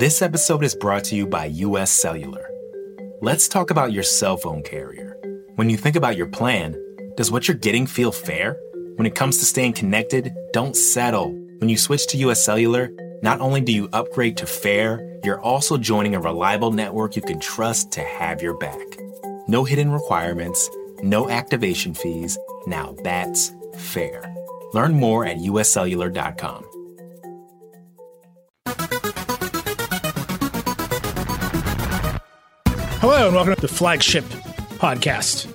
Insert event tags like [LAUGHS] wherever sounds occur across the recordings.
This episode is brought to you by US Cellular. Let's talk about your cell phone carrier. When you think about your plan, does what you're getting feel fair? When it comes to staying connected, don't settle. When you switch to US Cellular, not only do you upgrade to fair, you're also joining a reliable network you can trust to have your back. No hidden requirements, no activation fees. Now that's fair. Learn more at uscellular.com. Hello, and welcome to the flagship podcast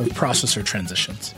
of processor transitions.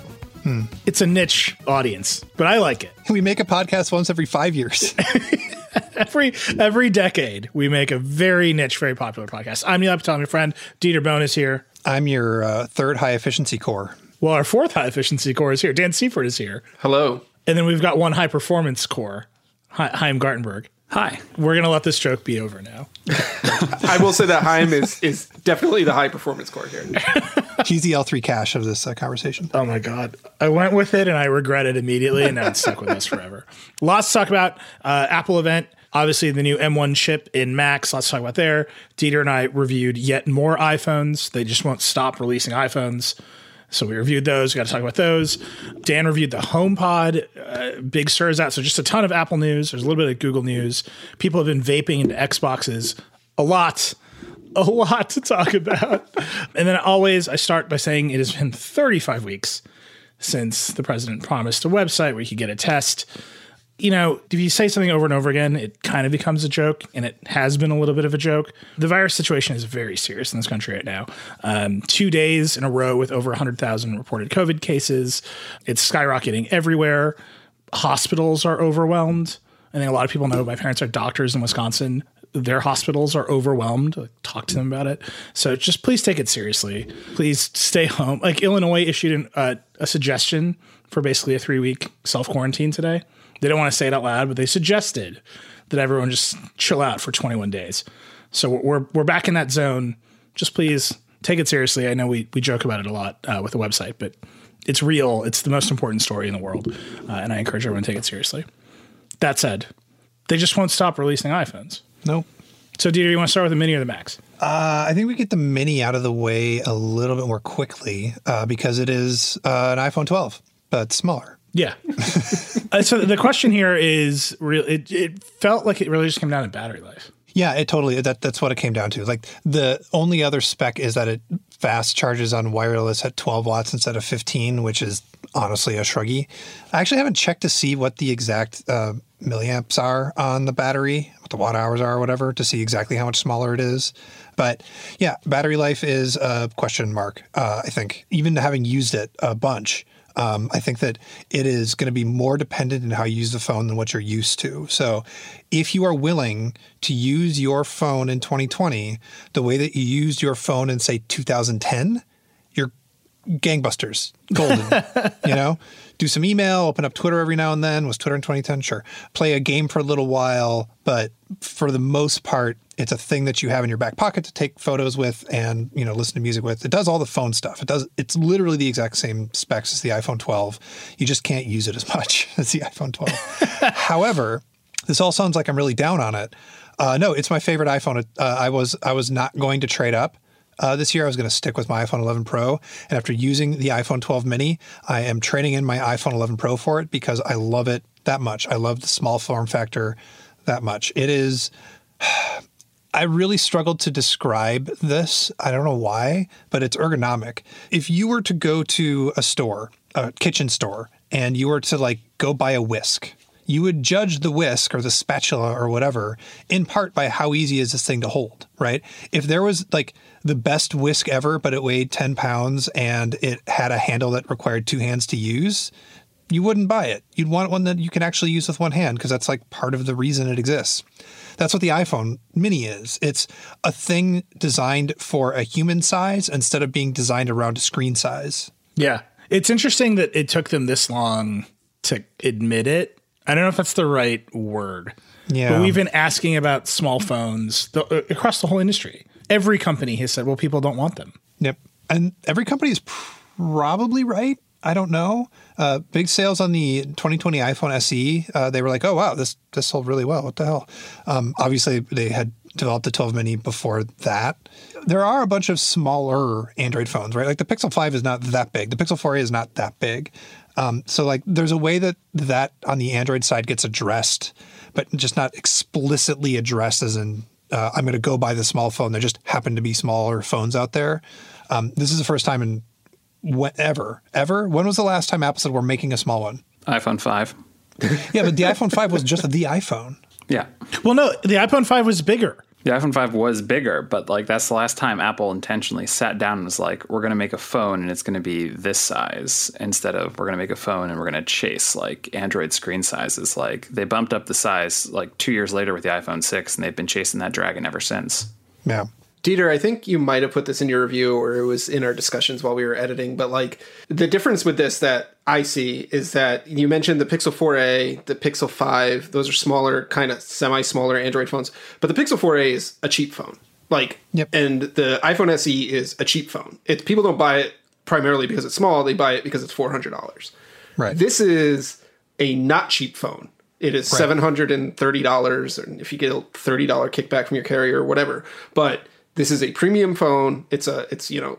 It's a niche audience, but I like it. [LAUGHS] We make a podcast once every five years. [LAUGHS] Every every decade, we make a very niche, very popular podcast. I'm Nilay Patel, my friend Dieter Bohn is here. I'm your uh, third high efficiency core. Well, our fourth high efficiency core is here. Dan Seifert is here, Hello. and then we've got one high performance core, Hi- Chaim Gartenberg. Hi. We're gonna let this joke be over now. [LAUGHS] I will say that Chaim is is definitely the high performance core here. [LAUGHS] He's the L3 cache of this uh, conversation. Oh my god, I went with it and I regret it immediately, and now it's stuck with us forever. Lots to talk about. Uh, Apple event, obviously the new M1 chip in Macs. Lots to talk about there. Dieter and I reviewed yet more iPhones. They just won't stop releasing iPhones. So we reviewed those. We got to talk about those. Dan reviewed the HomePod. Uh, Big Sur's out. So just a ton of Apple news. There's a little bit of Google news. People have been vaping into Xboxes a lot a lot to talk [LAUGHS] about. And then always I start by saying it has been 35 weeks since the president promised a website where you could get a test. You know, if you say something over and over again, it kind of becomes a joke, and it has been a little bit of a joke. The virus situation is very serious in this country right now. Um, two days in a row with over 100,000 reported COVID cases. It's skyrocketing everywhere. Hospitals are overwhelmed. I think a lot of people know my parents are doctors in Wisconsin their hospitals are overwhelmed. Talk to them about it. So just please take it seriously. Please stay home. Like Illinois issued an, uh, a suggestion for basically a three week self quarantine today. They don't want to say it out loud, but they suggested that everyone just chill out for 21 days. So we're we're back in that zone. Just please take it seriously. I know we we joke about it a lot uh, with the website, but it's real. It's the most important story in the world, uh, and I encourage everyone to take it seriously. That said, they just won't stop releasing iPhones. Nope. So, Dieter, you want to start with the mini or the max? Uh, I think we get the mini out of the way a little bit more quickly uh, because it is uh, an iPhone 12, but smaller. Yeah. [LAUGHS] uh, so the question here is real. It, it felt like it really just came down to battery life. Yeah, it totally. That that's what it came down to. Like the only other spec is that it fast charges on wireless at 12 watts instead of 15, which is honestly a shruggy. I actually haven't checked to see what the exact uh, milliamps are on the battery, what the watt hours are, or whatever, to see exactly how much smaller it is. But yeah, battery life is a question mark. Uh, I think even having used it a bunch. Um, I think that it is going to be more dependent in how you use the phone than what you're used to. So, if you are willing to use your phone in 2020 the way that you used your phone in, say, 2010, you're gangbusters, golden. [LAUGHS] you know, do some email, open up Twitter every now and then. Was Twitter in 2010? Sure. Play a game for a little while, but for the most part, it's a thing that you have in your back pocket to take photos with and you know listen to music with. It does all the phone stuff. It does. It's literally the exact same specs as the iPhone 12. You just can't use it as much [LAUGHS] as the iPhone 12. [LAUGHS] However, this all sounds like I'm really down on it. Uh, no, it's my favorite iPhone. Uh, I was I was not going to trade up. Uh, this year, I was going to stick with my iPhone 11 Pro. And after using the iPhone 12 mini, I am trading in my iPhone 11 Pro for it because I love it that much. I love the small form factor that much. It is. [SIGHS] I really struggled to describe this. I don't know why, but it's ergonomic. If you were to go to a store, a kitchen store, and you were to like go buy a whisk, you would judge the whisk or the spatula or whatever in part by how easy is this thing to hold, right? If there was like the best whisk ever, but it weighed 10 pounds and it had a handle that required two hands to use, you wouldn't buy it. You'd want one that you can actually use with one hand because that's like part of the reason it exists. That's what the iPhone mini is. It's a thing designed for a human size instead of being designed around a screen size. Yeah. It's interesting that it took them this long to admit it. I don't know if that's the right word. Yeah. But we've been asking about small phones the, uh, across the whole industry. Every company has said, well, people don't want them. Yep. And every company is probably right. I don't know. Uh, big sales on the 2020 iPhone SE. Uh, they were like, oh wow, this this sold really well. What the hell? Um, obviously, they had developed the 12 mini before that. There are a bunch of smaller Android phones, right? Like the Pixel 5 is not that big. The Pixel 4a is not that big. Um, so like, there's a way that that on the Android side gets addressed, but just not explicitly addressed as in uh, I'm going to go buy the small phone. There just happen to be smaller phones out there. Um, this is the first time in whatever ever. When was the last time Apple said we're making a small one? iPhone 5. Yeah, but the iPhone 5 was just the iPhone. Yeah. Well, no, the iPhone 5 was bigger. The iPhone 5 was bigger, but like that's the last time Apple intentionally sat down and was like, we're going to make a phone and it's going to be this size instead of we're going to make a phone and we're going to chase like Android screen sizes. Like they bumped up the size like two years later with the iPhone 6 and they've been chasing that dragon ever since. Yeah. Dieter, I think you might have put this in your review or it was in our discussions while we were editing, but like the difference with this that I see is that you mentioned the Pixel 4a, the Pixel 5, those are smaller, kind of semi smaller Android phones, but the Pixel 4a is a cheap phone. Like, Yep. and the iPhone SE is a cheap phone. It's people don't buy it primarily because it's small, they buy it because it's $400. Right. This is a not cheap phone. It is seven hundred and thirty dollars, and if you get a thirty dollar kickback from your carrier or whatever. But this is a premium phone. It's a it's you know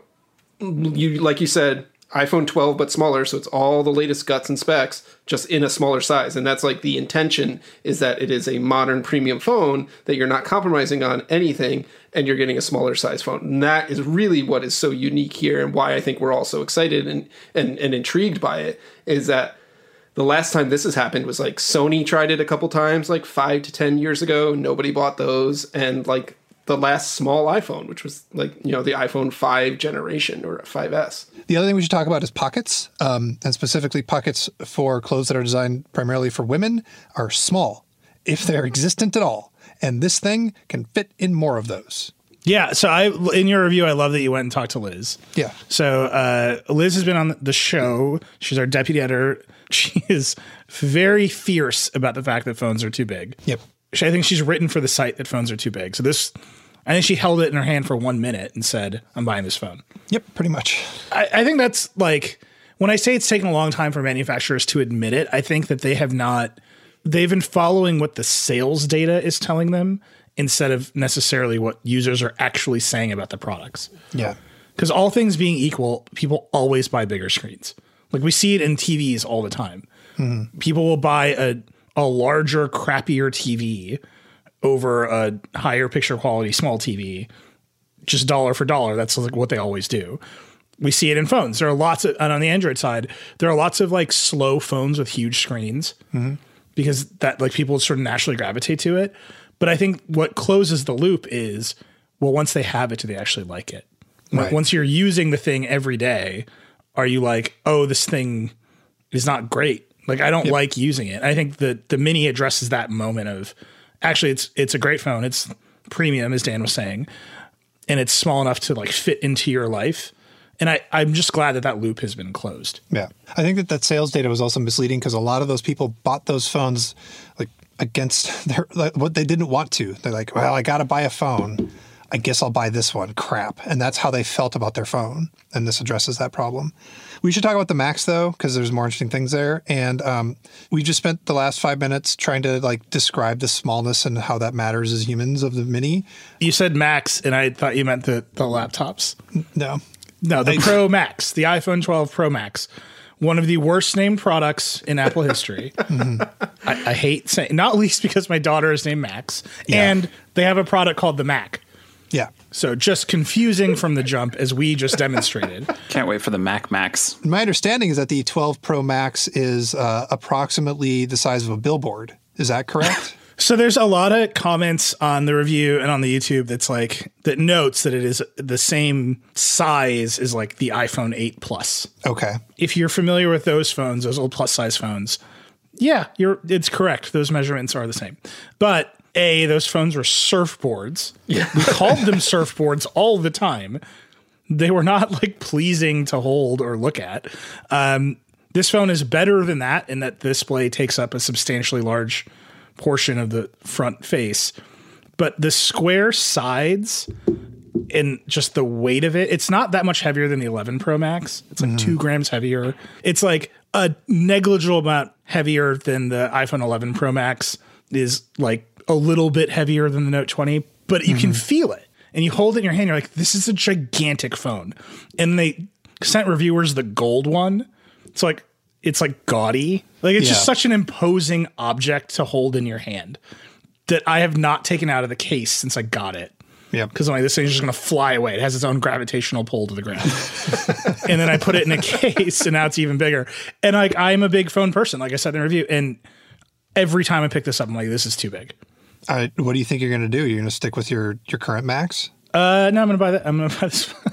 you like you said iPhone 12 but smaller, so it's all the latest guts and specs just in a smaller size. And that's like the intention is that it is a modern premium phone that you're not compromising on anything and you're getting a smaller size phone. And that is really what is so unique here and why I think we're all so excited and and, and intrigued by it is that the last time this has happened was like Sony tried it a couple times, like five to ten years ago. Nobody bought those, and like the last small iPhone, which was like you know the iPhone five generation or 5S. The other thing we should talk about is pockets, um, and specifically pockets for clothes that are designed primarily for women are small, if they're existent at all. And this thing can fit in more of those. Yeah. So I, in your review, I love that you went and talked to Liz. Yeah. So uh, Liz has been on the show. She's our deputy editor. [LAUGHS] She is very fierce about the fact that phones are too big. Yep. I think she's written for the site that phones are too big. So this, I think she held it in her hand for one minute and said, "I'm buying this phone." Yep. Pretty much. I, I think that's like when I say it's taken a long time for manufacturers to admit it. I think that they have not. They've been following what the sales data is telling them instead of necessarily what users are actually saying about the products. Yeah. Because all things being equal, people always buy bigger screens. Like we see it in TVs all the time. Mm-hmm. People will buy a a larger, crappier TV over a higher picture quality small TV, just dollar for dollar. That's like what they always do. We see it in phones. There are lots of, and on the Android side, there are lots of like slow phones with huge screens mm-hmm. because that like people sort of naturally gravitate to it. But I think what closes the loop is, well, once they have it, do they actually like it? Like Right. once you're using the thing every day, are you like, oh, this thing is not great. Like I don't like using it. I think the the mini addresses that moment of actually it's it's a great phone. It's premium, as Dan was saying, and it's small enough to like fit into your life. And I I'm just glad that that loop has been closed. Yeah. I think that that sales data was also misleading because a lot of those people bought those phones like against [LAUGHS] their like, what they didn't want to. They're like, well, I got to buy a phone. I guess I'll buy this one. Crap. And that's how they felt about their phone. And this addresses that problem. We should talk about the Max though, because there's more interesting things there. And um, we just spent the last five minutes trying to like describe the smallness and how that matters as humans of the Mini. You said Max, and I thought you meant the the laptops. No. No, the Pro Max, the iPhone 12 Pro Max, one of the worst named products in Apple history. [LAUGHS] I, I hate saying, not least because my daughter is named Max, Yeah. and they have a product called the Mac. Yeah. So just confusing from the jump, as we just demonstrated. [LAUGHS] Can't wait for the Mac Max. My understanding is that the 12 Pro Max is uh, approximately the size of a billboard. Is that correct? [LAUGHS] So there's a lot of comments on the review and on the YouTube that's like that notes that it is the same size as like the iPhone 8 Plus. okay. If you're familiar with those phones, those old plus size phones, yeah, you're it's correct. Those measurements are the same. But A, those phones were surfboards. Yeah. We called them [LAUGHS] surfboards all the time. They were not like pleasing to hold or look at. Um, this phone is better than that in that the display takes up a substantially large portion of the front face. But the square sides and just the weight of it. It's not that much heavier than the 11 Pro Max. It's like two grams heavier. It's like a negligible amount heavier than the iPhone 11 Pro Max. Is like a little bit heavier than the Note 20, but you can mm-hmm. feel it. And you hold it in your hand. You're like, this is a gigantic phone. And they sent reviewers the gold one. It's like it's like gaudy. Like it's just such an imposing object to hold in your hand that I have not taken out of the case since I got it. Yep. Because I'm like, this thing's just gonna fly away. It has its own gravitational pull to the ground. [LAUGHS] and then I put it in a case, and now it's even bigger. And like, I'm a big phone person, like I said in the review. And every time I pick this up, I'm like, this is too big. All right, what do you think you're going to do? You're going to stick with your your current Max? Uh, no, I'm gonna buy that. I'm gonna buy this. [LAUGHS]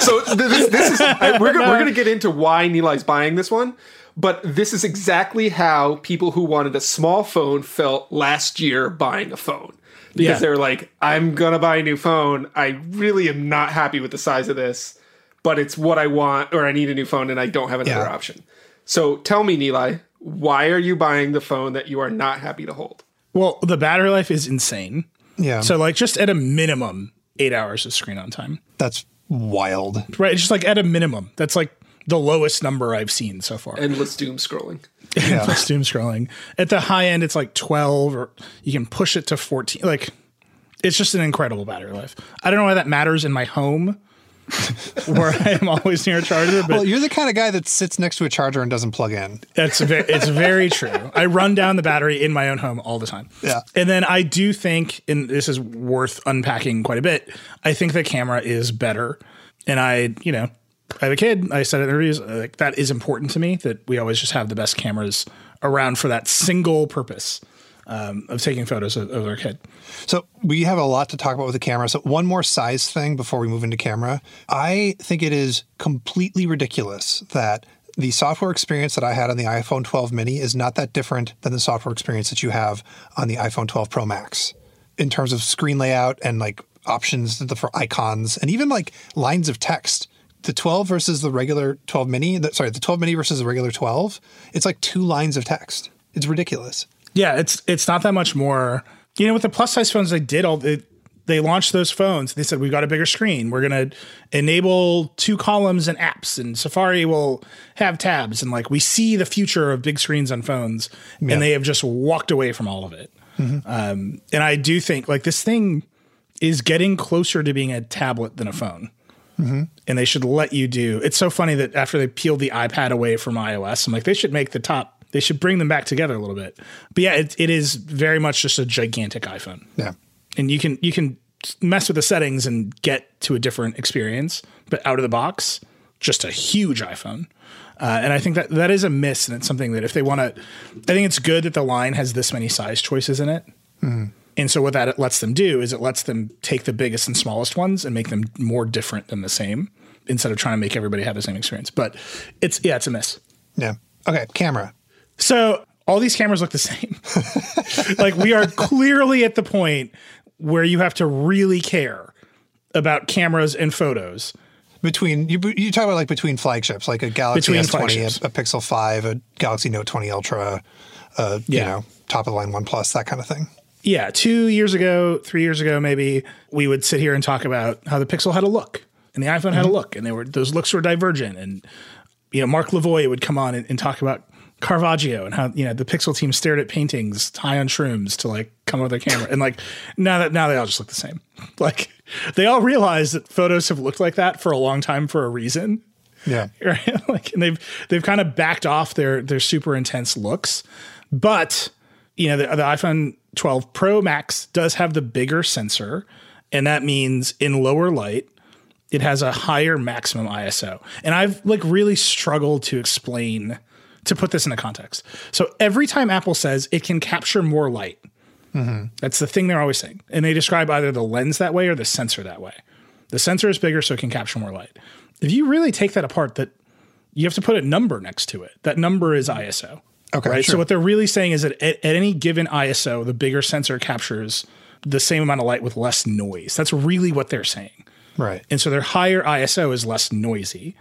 So this, this is we're gonna, we're going to get into why Nilay's buying this one, but this is exactly how people who wanted a small phone felt last year buying a phone because Yeah. they were like, "I'm gonna buy a new phone. I really am not happy with the size of this, but it's what I want, or I need a new phone, and I don't have another Yeah. option." So tell me, Nilay, why are you buying the phone that you are not happy to hold? Well, the battery life is insane. Yeah. So like, just at a minimum, eight hours of screen on time. that's wild. Right. It's just like at a minimum. That's like the lowest number I've seen so far. Endless doom scrolling. [LAUGHS] Yeah. Just doom scrolling. At the high end, it's like 12, or you can push it to 14. Like, it's just an incredible battery life. I don't know why that matters in my home, [LAUGHS] where I am always near a charger, but Well, you're the kind of guy that sits next to a charger and doesn't plug in. That's very, it's very true. I run down the battery in my own home all the time. Yeah. And then I do think, and this is worth unpacking quite a bit, I think the camera is better. And I, you know, I have a kid. I said in the reviews, like that is important to me that we always just have the best cameras around for that single purpose um, of taking photos of, of our kid. So we have a lot to talk about with the camera. So one more size thing before we move into camera. I think it is completely ridiculous that the software experience that I had on the iPhone 12 mini is not that different than the software experience that you have on the iPhone 12 Pro Max in terms of screen layout and like options for icons and even like lines of text. The 12 versus the regular 12 mini, the, sorry, the 12 mini versus the regular 12, it's like two lines of text. It's ridiculous. Yeah, it's it's not that much more. You know, with the plus size phones, they did all they, they launched those phones. They said we've got a bigger screen. We're gonna enable two columns and apps, and Safari will have tabs. And like we see the future of big screens on phones, and they have just walked away from all of it. Um, and I do think like this thing is getting closer to being a tablet than a phone. And they should let you do. It's so funny that after they peeled the iPad away from iOS, I'm like, they should make the top. They should bring them back together a little bit. But yeah, it, it is very much just a gigantic iPhone, Yeah. and you can you can mess with the settings and get to a different experience. But out of the box, just a huge iPhone. Uh, and I think that that is a miss, and it's something that if they want to, I think it's good that the line has this many size choices in it. And so what that it lets them do is it lets them take the biggest and smallest ones and make them more different than the same instead of trying to make everybody have the same experience. But it's yeah, it's a miss. Yeah. Okay. Camera. So all these cameras look the same. [LAUGHS] like we are clearly at the point where you have to really care about cameras and photos. between you you talk about like between flagships like a Galaxy Between S20, a, a Pixel 5, a Galaxy Note 20 Ultra, uh, you know, top of the line One Plus, that kind of thing. Yeah, two years ago, three years ago, maybe we would sit here and talk about how the Pixel had a look and the iPhone had a look, and they were those looks were divergent. And you know, Marc Levoy would come on and, and talk about Caravaggio and how you know the Pixel team stared at paintings high on shrooms to like come with their camera. And like now that now they all just look the same. [LAUGHS] Like they all realize that photos have looked like that for a long time for a reason Yeah. [LAUGHS] right? like, and they've they've kind of backed off their their super intense looks, but you know the, the iPhone 12 Pro Max does have the bigger sensor, and that means in lower light it has a higher maximum ISO. And I've like really struggled to explain to put this into context. So every time Apple says it can capture more light, that's the thing they're always saying. And they describe either the lens that way or the sensor that way. The sensor is bigger so it can capture more light. If you really take that apart, that you have to put a number next to it. That number is ISO. Okay, Right. So what they're really saying is that at, at any given ISO, the bigger sensor captures the same amount of light with less noise. That's really what they're saying. Right. And so their higher ISO is less noisy.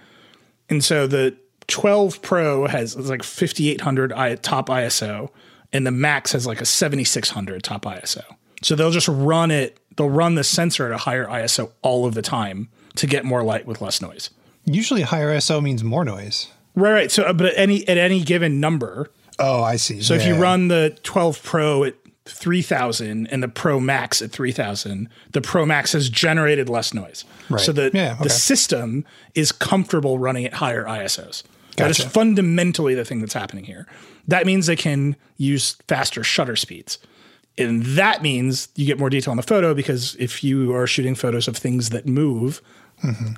And so the 12 Pro has like 5800 I, top ISO, and the Max has like a 7600 top ISO. So they'll just run it they'll run the sensor at a higher ISO all of the time to get more light with less noise. Usually higher ISO means more noise. Right, right. So, uh, but at any at any given number, Oh, I see. so if you run the 12 Pro at 3000 and the Pro Max at 3000, the Pro Max has generated less noise. Right. So the Yeah, okay. the system is comfortable running at higher ISOs. That is fundamentally the thing that's happening here. That means they can use faster shutter speeds. And that means you get more detail in the photo because if you are shooting photos of things that move, Mm-hmm.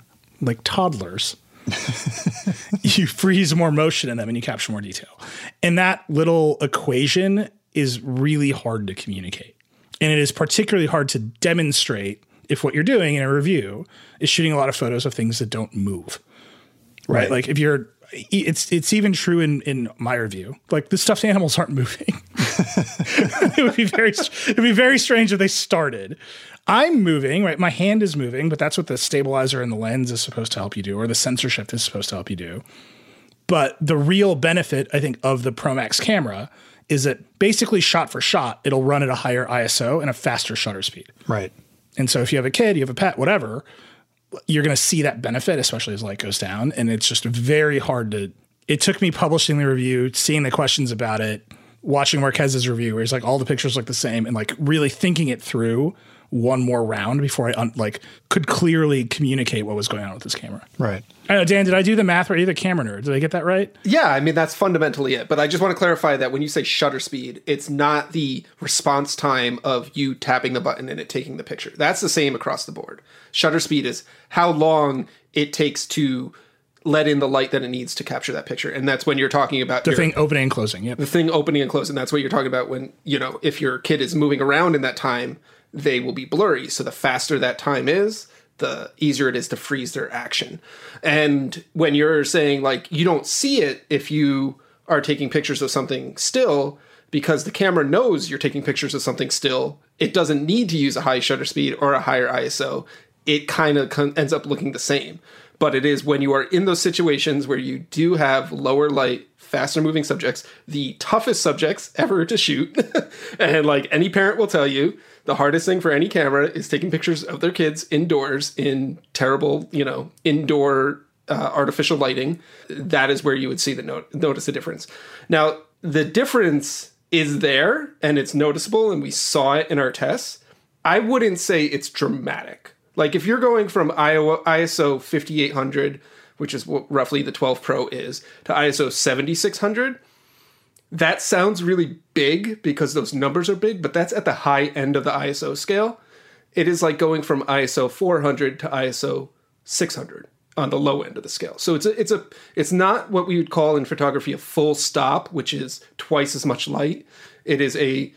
like toddlers, [LAUGHS] you freeze more motion in them and you capture more detail. And that little equation is really hard to communicate. And it is particularly hard to demonstrate if what you're doing in a review is shooting a lot of photos of things that don't move. Right? Right. Like if you're it's it's even true in in my review. Like the stuffed animals aren't [LAUGHS] moving. it would be very it'd be very strange if they started. I'm moving, right? My hand is moving, but that's what the stabilizer and the lens is supposed to help you do, or the sensor shift is supposed to help you do. But the real benefit, I think, of the Pro Max camera is that basically shot for shot, it'll run at a higher ISO and a faster shutter speed. right. And so if you have a kid, you have a pet, whatever, you're going to see that benefit, especially as light goes down. And it's just very hard to. It took me publishing the review, seeing the questions about it, watching Marques's review, where he's like, all the pictures look the same, and like really thinking it through one more round before I un- like could clearly communicate what was going on with this camera. Right. I know, Dan, did I do the math right? You're the camera nerd. Did I get that right? Yeah, I mean that's fundamentally it. But I just want to clarify that when you say shutter speed, it's not the response time of you tapping the button and it taking the picture. That's the same across the board. Shutter speed is how long it takes to let in the light that it needs to capture that picture. And that's when you're talking about The your, thing opening and closing. Yep. the thing opening and closing. That's what you're talking about when, you know, if your kid is moving around in that time, they will be blurry. So the faster that time is, the easier it is to freeze their action. And when you're saying like you don't see it if you are taking pictures of something still, because the camera knows you're taking pictures of something still, it doesn't need to use a high shutter speed or a higher ISO. It kind of con- ends up looking the same. But it is when you are in those situations where you do have lower light, faster moving subjects, the toughest subjects ever to shoot. [LAUGHS] and like any parent will tell you, the hardest thing for any camera is taking pictures of their kids indoors in terrible, you know, indoor uh, artificial lighting. That is where you would see the no- notice the difference. Now, the difference is there and it's noticeable, and we saw it in our tests. I wouldn't say it's dramatic. Like if you're going from ISO 5800, which is what roughly the 12 Pro is, to ISO 7600, that sounds really big because those numbers are big, but that's at the high end of the ISO scale. It is like going from ISO 400 to ISO 600 on the low end of the scale. So it's a, it's a it's not what we would call in photography a full stop, which is twice as much light. It is a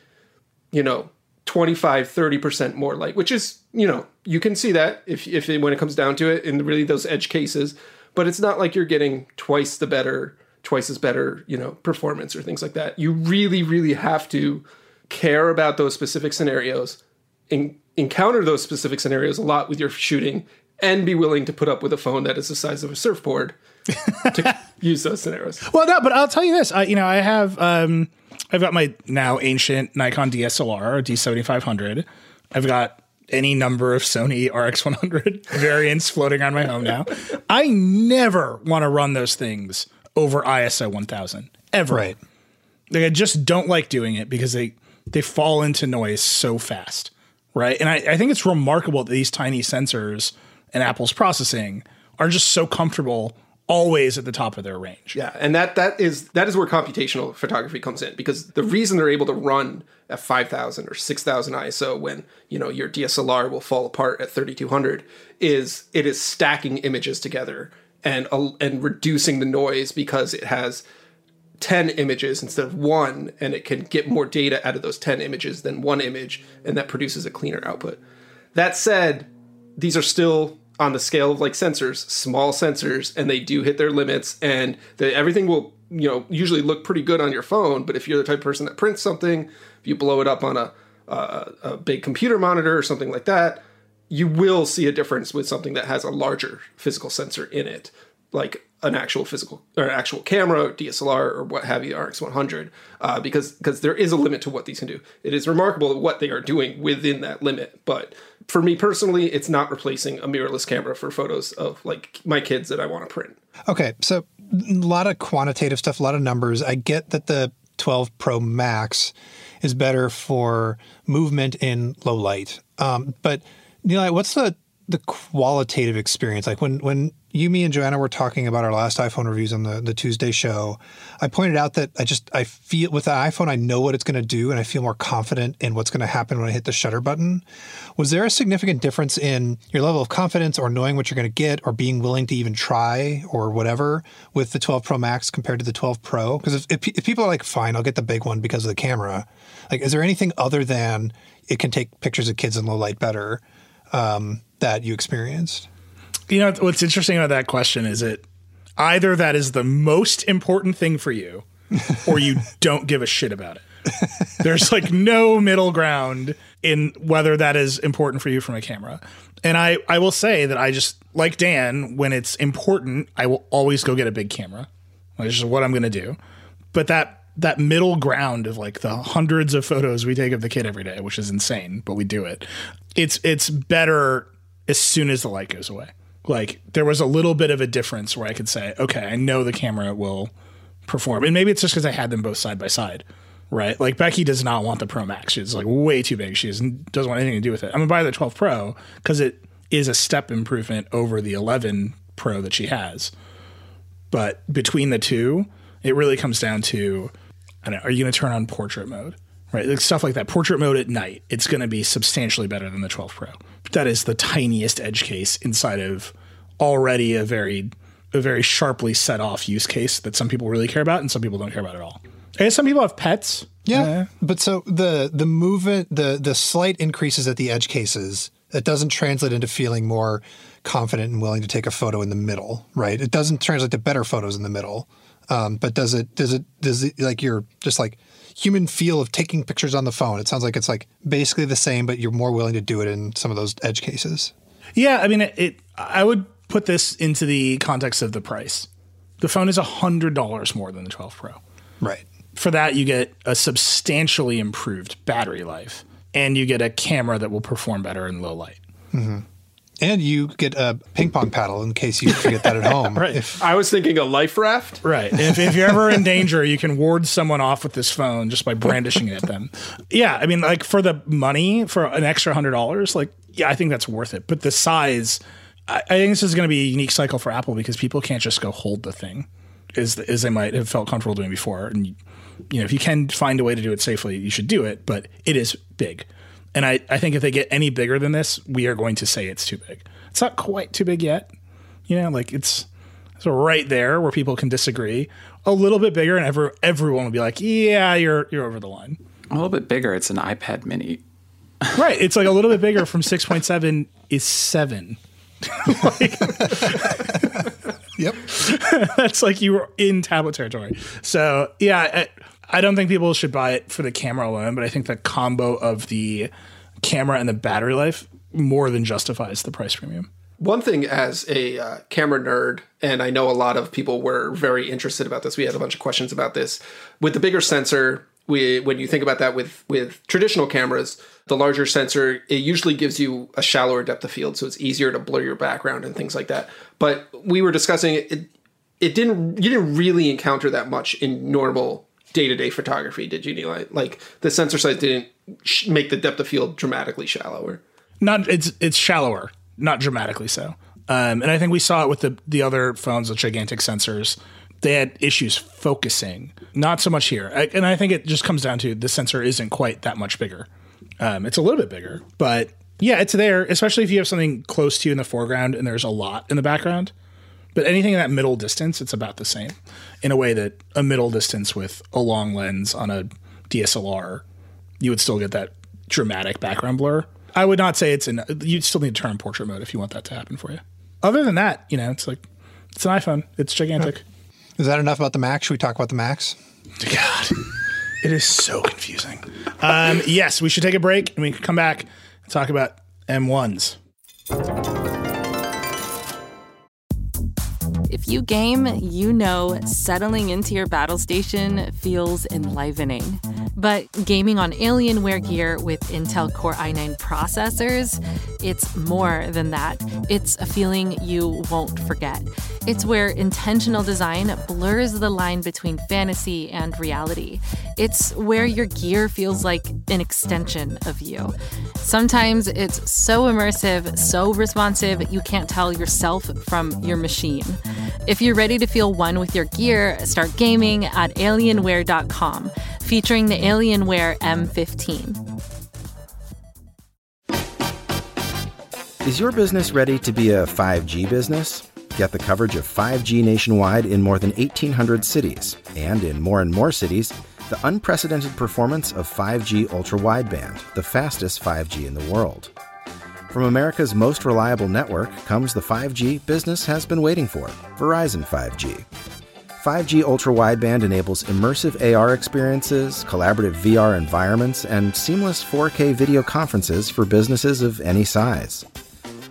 you know 25 30% more light, which is, you know, you can see that if if it, when it comes down to it in really those edge cases, but it's not like you're getting twice the better twice as better, you know, performance or things like that. You really really have to care about those specific scenarios en- encounter those specific scenarios a lot with your shooting and be willing to put up with a phone that is the size of a surfboard [LAUGHS] to use those scenarios. Well, no, but I'll tell you this. I, you know, I have um, I've got my now ancient Nikon DSLR D7500. I've got any number of Sony RX100 [LAUGHS] variants floating on my home now. I never want to run those things over ISO 1000 ever. Right. Like I just don't like doing it because they they fall into noise so fast, right? And I, I think it's remarkable that these tiny sensors and Apple's processing are just so comfortable always at the top of their range. Yeah, and that that is that is where computational photography comes in because the reason they're able to run at 5000 or 6000 ISO when, you know, your DSLR will fall apart at 3200 is it is stacking images together and uh, and reducing the noise because it has 10 images instead of one and it can get more data out of those 10 images than one image and that produces a cleaner output. That said, these are still on the scale of like sensors, small sensors, and they do hit their limits. And the, everything will, you know, usually look pretty good on your phone. But if you're the type of person that prints something, if you blow it up on a, a, a big computer monitor or something like that, you will see a difference with something that has a larger physical sensor in it. Like an actual physical or actual camera, DSLR, or what have you, RX100, uh, because because there is a limit to what these can do. It is remarkable what they are doing within that limit, but for me personally, it's not replacing a mirrorless camera for photos of like my kids that I want to print. Okay, so a lot of quantitative stuff, a lot of numbers. I get that the 12 Pro Max is better for movement in low light, um, but know, what's the the qualitative experience? Like when when you, me, and Joanna were talking about our last iPhone reviews on the, the Tuesday show, I pointed out that I just I feel with the iPhone I know what it's going to do and I feel more confident in what's going to happen when I hit the shutter button. Was there a significant difference in your level of confidence or knowing what you're going to get or being willing to even try or whatever with the 12 Pro Max compared to the 12 Pro? Because if, if, if people are like, fine, I'll get the big one because of the camera. Like, is there anything other than it can take pictures of kids in low light better um, that you experienced? You know what's interesting about that question is it either that is the most important thing for you or you [LAUGHS] don't give a shit about it. There's like no middle ground in whether that is important for you from a camera. And I, I will say that I just like Dan, when it's important, I will always go get a big camera. Which is what I'm gonna do. But that that middle ground of like the hundreds of photos we take of the kid every day, which is insane, but we do it. It's it's better as soon as the light goes away like there was a little bit of a difference where I could say, okay, I know the camera will perform. And maybe it's just because I had them both side by side, right? Like Becky does not want the Pro Max. She's like way too big. She doesn't, want anything to do with it. I'm gonna buy the 12 Pro because it is a step improvement over the 11 Pro that she has. But between the two, it really comes down to, I don't know, are you gonna turn on portrait mode? Right, like stuff like that. Portrait mode at night, it's going to be substantially better than the 12 Pro. But that is the tiniest edge case inside of already a very a very sharply set off use case that some people really care about and some people don't care about at all. And some people have pets. Yeah, uh, but so the the movement, the the slight increases at the edge cases, it doesn't translate into feeling more confident and willing to take a photo in the middle, right? It doesn't translate to better photos in the middle. Um, but does it does it does it like you're just like human feel of taking pictures on the phone? It sounds like it's like basically the same, but you're more willing to do it in some of those edge cases. Yeah, I mean, it, it I would put this into the context of the price. The phone is hundred dollars more than the 12 Pro. Right. For that, you get a substantially improved battery life, and you get a camera that will perform better in low light. Mm-hmm. And you get a ping pong paddle in case you forget that at [LAUGHS] home. right. If, I was thinking a life raft. Right. If, if you're ever in danger, you can ward someone off with this phone just by brandishing it at them. Yeah. I mean, like for the money, for an extra hundred dollars, like, yeah, I think that's worth it. But the size, I, I think this is going to be a unique cycle for Apple because people can't just go hold the thing as, as they might have felt comfortable doing before. And, you know, if you can find a way to do it safely, you should do it. But it is big. And I, I think if they get any bigger than this, we are going to say it's too big. It's not quite too big yet. You know, like it's so right there where people can disagree. A little bit bigger, and every, everyone will be like, "Yeah, you're you're over the line." A little bit bigger. It's an iPad Mini. [LAUGHS] right. It's like a little bit bigger from six point seven is seven. [LAUGHS] like, yep. [LAUGHS] that's like you were in tablet territory. So yeah, I, I don't think people should buy it for the camera alone, but I think the combo of the camera and the battery life more than justifies the price premium. One thing as a uh, camera nerd, and I know a lot of people were very interested about this. We had a bunch of questions about this. With the bigger sensor, we, when you think about that with with traditional cameras, the larger sensor it usually gives you a shallower depth of field, so it's easier to blur your background and things like that. But we were discussing it. It didn't. You didn't really encounter that much in normal day to day photography, did you, Nilay? Like the sensor size didn't make the depth of field dramatically shallower. Not it's it's shallower, not dramatically so. Um, and I think we saw it with the the other phones with gigantic sensors. They had issues focusing, not so much here. I, and I think it just comes down to the sensor isn't quite that much bigger. Um, it's a little bit bigger, but yeah, it's there, especially if you have something close to you in the foreground and there's a lot in the background. But anything in that middle distance, it's about the same in a way that a middle distance with a long lens on a DSLR, you would still get that dramatic background blur. I would not say it's an. You'd still need to turn portrait mode if you want that to happen for you. Other than that, you know, it's like it's an iPhone. It's gigantic. Is that enough about the Max? Should we talk about the Max? [LAUGHS] God, it is so confusing. Um, yes, we should take a break and we can come back and talk about M1s. If you game, you know settling into your battle station feels enlivening. But gaming on Alienware gear with Intel Core i9 processors, it's more than that. It's a feeling you won't forget. It's where intentional design blurs the line between fantasy and reality. It's where your gear feels like an extension of you. Sometimes it's so immersive, so responsive, you can't tell yourself from your machine. If you're ready to feel one with your gear, start gaming at alienware.com, featuring the Alienware M15. Is your business ready to be a 5G business? Get the coverage of 5G nationwide in more than 1,800 cities, and in more and more cities, the unprecedented performance of 5G ultra wideband, the fastest 5G in the world. From America's most reliable network comes the 5G business has been waiting for Verizon 5G. 5G ultra wideband enables immersive AR experiences, collaborative VR environments, and seamless 4K video conferences for businesses of any size.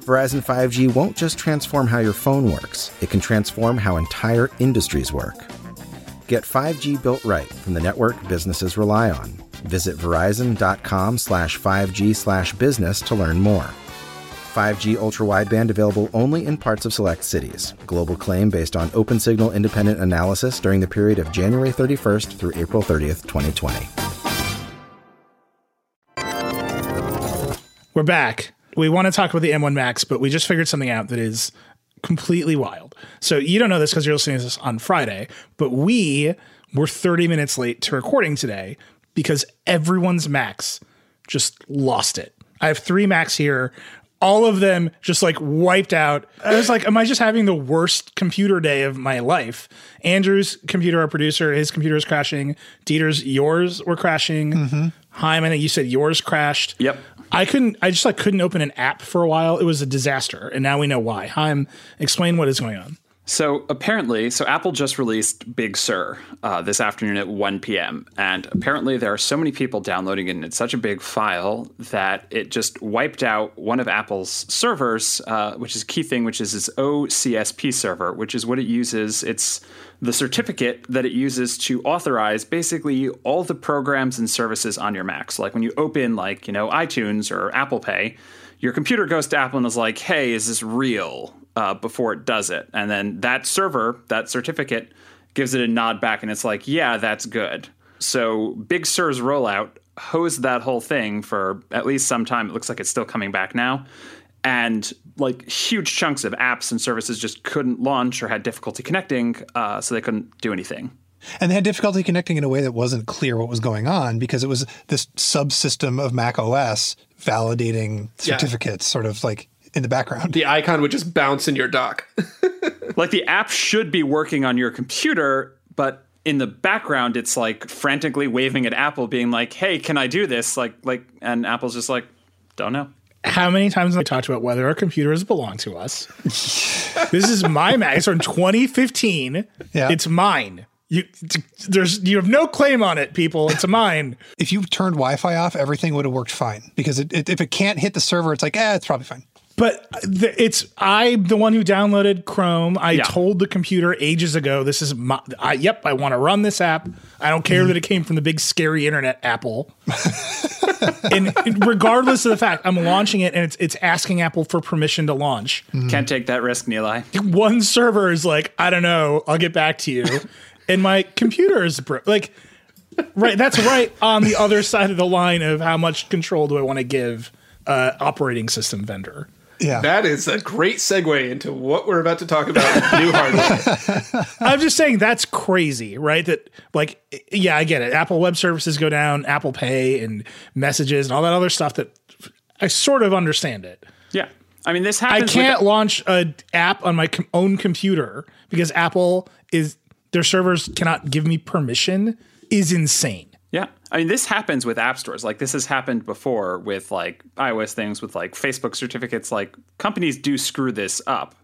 Verizon 5G won't just transform how your phone works, it can transform how entire industries work. Get 5G built right from the network businesses rely on. Visit verizon.com slash 5G slash business to learn more. 5G ultra wideband available only in parts of select cities. Global claim based on open signal independent analysis during the period of January 31st through April 30th, 2020. We're back. We want to talk about the M1 Macs, but we just figured something out that is completely wild. So you don't know this because you're listening to this on Friday, but we were 30 minutes late to recording today because everyone's Macs just lost it. I have three Macs here. All of them just like wiped out. I was like, am I just having the worst computer day of my life? Andrew's computer, our producer, his computer is crashing. Dieter's, yours were crashing. mm I think you said yours crashed. Yep. I couldn't. I just like couldn't open an app for a while. It was a disaster, and now we know why. Chaim, explain what is going on. So apparently, so Apple just released Big Sur uh, this afternoon at 1 p.m. And apparently, there are so many people downloading it, and it's such a big file that it just wiped out one of Apple's servers, uh, which is a key thing, which is its OCSP server, which is what it uses. It's the certificate that it uses to authorize basically all the programs and services on your Mac. So, like when you open, like you know, iTunes or Apple Pay, your computer goes to Apple and is like, "Hey, is this real?" Uh, before it does it, and then that server, that certificate, gives it a nod back, and it's like, "Yeah, that's good." So Big Sur's rollout hosed that whole thing for at least some time. It looks like it's still coming back now, and like huge chunks of apps and services just couldn't launch or had difficulty connecting, uh, so they couldn't do anything. And they had difficulty connecting in a way that wasn't clear what was going on because it was this subsystem of Mac OS validating Yeah. certificates, sort of like in the background. The icon would just bounce in your dock. [LAUGHS] like the app should be working on your computer, but in the background it's like frantically waving at Apple, being like, "Hey, can I do this?" Like, like, and Apple's just like, "Don't know." How many times have I talked about whether our computers belong to us? [LAUGHS] this is my Mac. It's from 2015. Yeah. It's mine. You there's you have no claim on it, people. It's mine. if you turned Wi-Fi off, everything would have worked fine because it, it, if it can't hit the server, it's like, eh, it's probably fine. But the, it's I'm the one who downloaded Chrome. I Yeah. told the computer ages ago, this is my. I, yep, I want to run this app. I don't care that it came from the big scary internet Apple. [LAUGHS] and regardless of the fact, I'm launching it, and it's it's asking Apple for permission to launch. Can't take that risk, Nilay. One server is like, I don't know, I'll get back to you, [LAUGHS] and my computer is bro- like, right. That's right on the other side of the line of how much control do I want to give uh, operating system vendor. Yeah. That is a great segue into what we're about to talk about new hardware. [LAUGHS] I'm just saying that's crazy, right? That like, yeah, I get it. Apple Web Services go down, Apple Pay and messages and all that other stuff. That I sort of understand it. Yeah, I mean, this happens. I can't launch an app on my com- own computer because Apple is their servers cannot give me permission. Is insane. Yeah. I mean, this happens with app stores. Like, this has happened before with like iOS things, with like Facebook certificates. Like, companies do screw this up.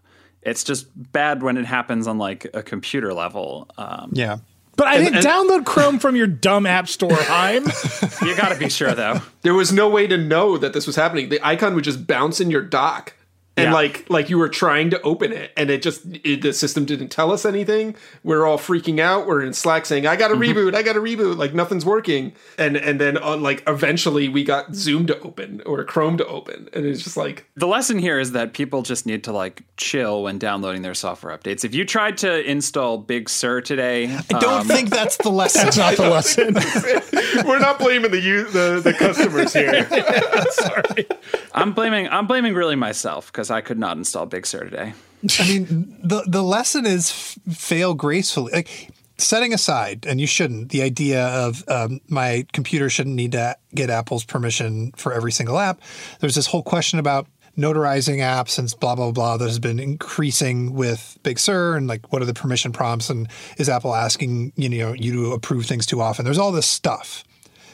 It's just bad when it happens on like a computer level. Um, yeah. But I didn't download Chrome from your dumb app store, Chaim. [LAUGHS] you got to be sure, though. there was no way to know that this was happening. The icon would just bounce in your dock. And Yeah. like like you were trying to open it and it just it, the system didn't tell us anything we're all freaking out we're in slack saying i gotta Mm-hmm. reboot i gotta reboot like nothing's working and and then on like eventually we got zoom to open or chrome to open and it's just like The lesson here is that people just need to like chill when downloading their software updates. If you tried to install Big Sur today, I don't think that's the lesson. [LAUGHS] That's not the lesson. [LAUGHS] we're not blaming the u- the, the customers here [LAUGHS] Sorry. I'm blaming I'm blaming really myself because I could not install Big Sur today. I mean, the the lesson is f- fail gracefully. Like setting aside, and you shouldn't, the idea of um, my computer shouldn't need to get Apple's permission for every single app. There's this whole question about notarizing apps and blah blah blah that has been increasing with Big Sur and like what are the permission prompts and is Apple asking you know you to approve things too often? There's all this stuff,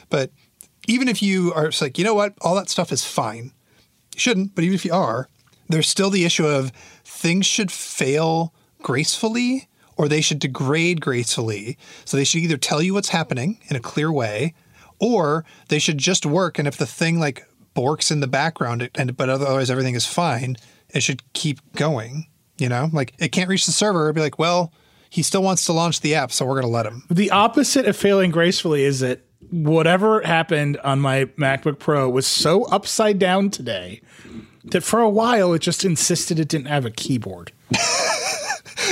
but even if you are like you know what, all that stuff is fine. You shouldn't, but even if you are, there's still the issue of things should fail gracefully or they should degrade gracefully. So they should either tell you what's happening in a clear way or they should just work. And if the thing like borks in the background and but otherwise everything is fine, it should keep going. You know, like it can't reach the server. It'd be like, well, he still wants to launch the app, so we're gonna let him. The opposite of failing gracefully is that whatever happened on my MacBook Pro was so upside down today that for a while it just insisted it didn't have a keyboard. [LAUGHS]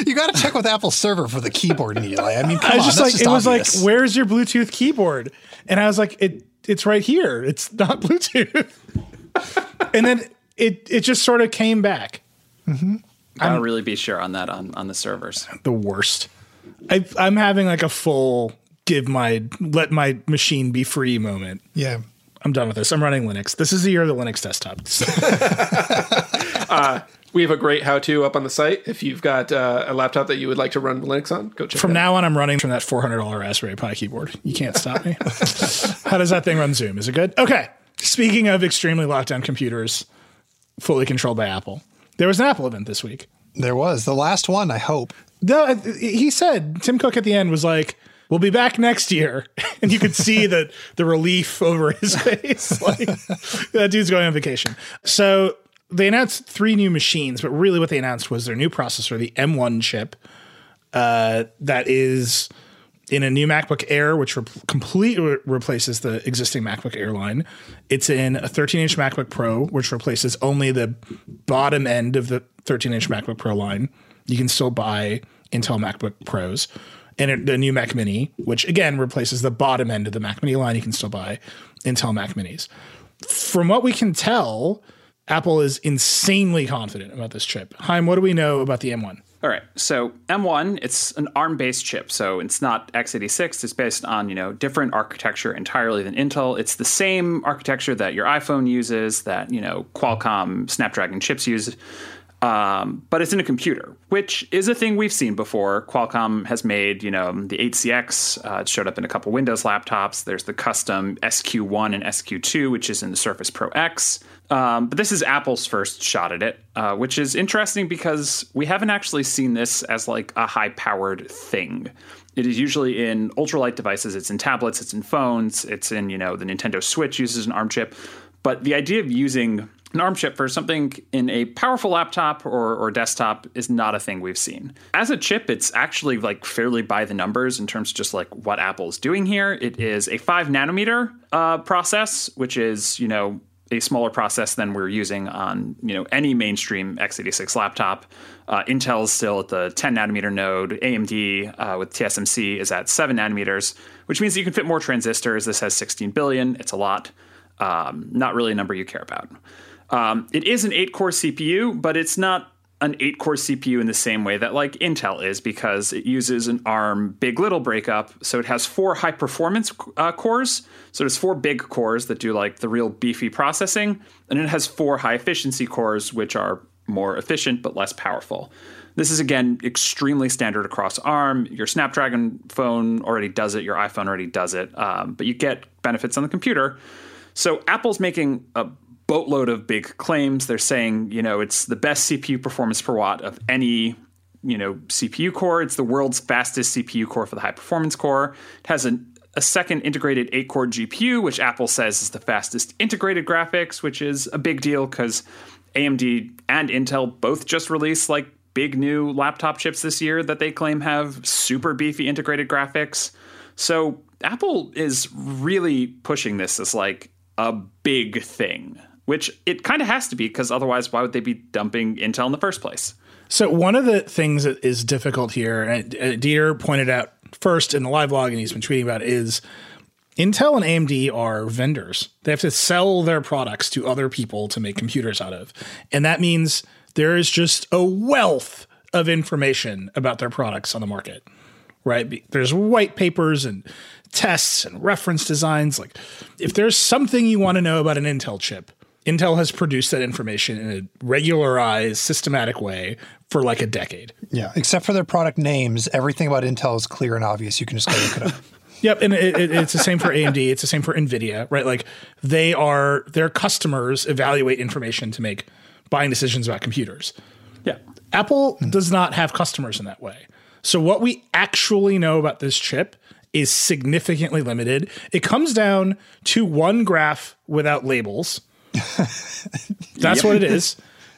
You got to check with Apple server for the keyboard, Nilay. I mean, come I was on, just that's like, it was like, where's your Bluetooth keyboard? And I was like, it, it's right here. It's not [LAUGHS] Bluetooth. and then it, it just sort of came back. Mm-hmm. I'll really be sure on that on, on the servers. The worst. I, I'm having like a full give my let my machine be free moment. yeah. I'm done with this. I'm running Linux. This is the year of the Linux desktop. [LAUGHS] we have a great how-to up on the site if you've got uh, a laptop that you would like to run linux on go check From it out. From now on, I'm running from that $400 Raspberry Pi keyboard. You can't stop me. How does that thing run Zoom? Is it good? Okay. Speaking of extremely locked down computers, fully controlled by Apple, there was an Apple event this week. There was the last one, I hope. No, uh, he said Tim Cook at the end was like, "We'll be back next year," [LAUGHS] and you could see the the relief over his [LAUGHS] face. Like that dude's going on vacation. So they announced three new machines, but really what they announced was their new processor, the M1 chip, uh, that is in a new MacBook Air, which re- completely re- replaces the existing MacBook Air line. It's in a 13 inch MacBook Pro, which replaces only the bottom end of the 13 inch MacBook Pro line. You can still buy Intel MacBook Pros. And the new Mac Mini, which again replaces the bottom end of the Mac Mini line, you can still buy Intel Mac Minis. From what we can tell, Apple is insanely confident about this chip. Chaim, what do we know about the M1? All right. So M1, it's an ARM-based chip. So it's not x86. It's based on, you know, different architecture entirely than Intel. It's the same architecture that your iPhone uses, that, you know, Qualcomm Snapdragon chips use. Um, but it's in a computer, which is a thing we've seen before. Qualcomm has made, you know, the 8CX. Uh, it showed up in a couple Windows laptops. There's the custom SQ1 and SQ2, which is in the Surface Pro X. Um, but this is Apple's first shot at it, uh, which is interesting because we haven't actually seen this as like a high-powered thing. It is usually in ultralight devices. It's in tablets. It's in phones. It's in, you know, the Nintendo Switch uses an ARM chip. But the idea of using an ARM chip for something in a powerful laptop or, or desktop is not a thing we've seen. As a chip, it's actually like fairly by the numbers in terms of just like what Apple's doing here. It is a five nanometer uh, process, which is, you know, a smaller process than we're using on you know any mainstream x86 laptop. Uh, Intel is still at the 10 nanometer node. AMD uh, with TSMC is at 7 nanometers, which means you can fit more transistors. This has 16 billion. It's a lot. Um, not really a number you care about. Um, it is an 8 core CPU, but it's not an 8 core CPU in the same way that like Intel is because it uses an ARM big little breakup. So it has four high performance uh, cores. So there's four big cores that do like the real beefy processing, and it has four high efficiency cores, which are more efficient but less powerful. This is again extremely standard across ARM. Your Snapdragon phone already does it, your iPhone already does it, um, but you get benefits on the computer. So Apple's making a boatload of big claims. They're saying, you know, it's the best CPU performance per watt of any, you know, CPU core. It's the world's fastest CPU core for the high performance core. It has a, a second integrated 8 core GPU, which Apple says is the fastest integrated graphics, which is a big deal because AMD and Intel both just released like big new laptop chips this year that they claim have super beefy integrated graphics. So Apple is really pushing this as like a big thing, which it kind of has to be because otherwise, why would they be dumping Intel in the first place? So one of the things that is difficult here, and Dieter pointed out first in the live blog, and he's been tweeting about, it, is Intel and AMD are vendors. They have to sell their products to other people to make computers out of, and that means there is just a wealth of information about their products on the market. Right? There's white papers and tests and reference designs. Like, if there's something you want to know about an Intel chip, Intel has produced that information in a regularized, systematic way for like a decade. Yeah, except for their product names, everything about Intel is clear and obvious. You can just go look it up. [LAUGHS] Yep, and it, it, it's the same for AMD. It's the same for Nvidia, right? Like they are their customers evaluate information to make buying decisions about computers. Yeah. Apple does not have customers in that way. So what we actually know about this chip is significantly limited. It comes down to one graph without labels. [LAUGHS] That's what it is.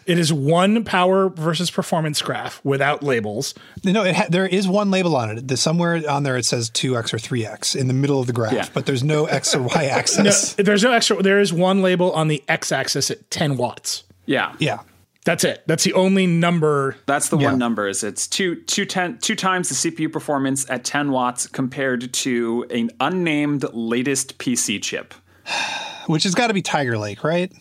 It is one power versus performance graph without labels. No, it ha- there is one label on it. There's somewhere on there it says 2x or 3x in the middle of the graph, Yeah. but there's no x or y [LAUGHS] axis. There's no extra. There is one label on the x-axis at 10 watts. Yeah. Yeah. That's it. That's the only number. That's the Yeah. one number is it's two, two, ten, two times the CPU performance at 10 watts compared to an unnamed latest PC chip. [SIGHS] Which has got to be Tiger Lake, right?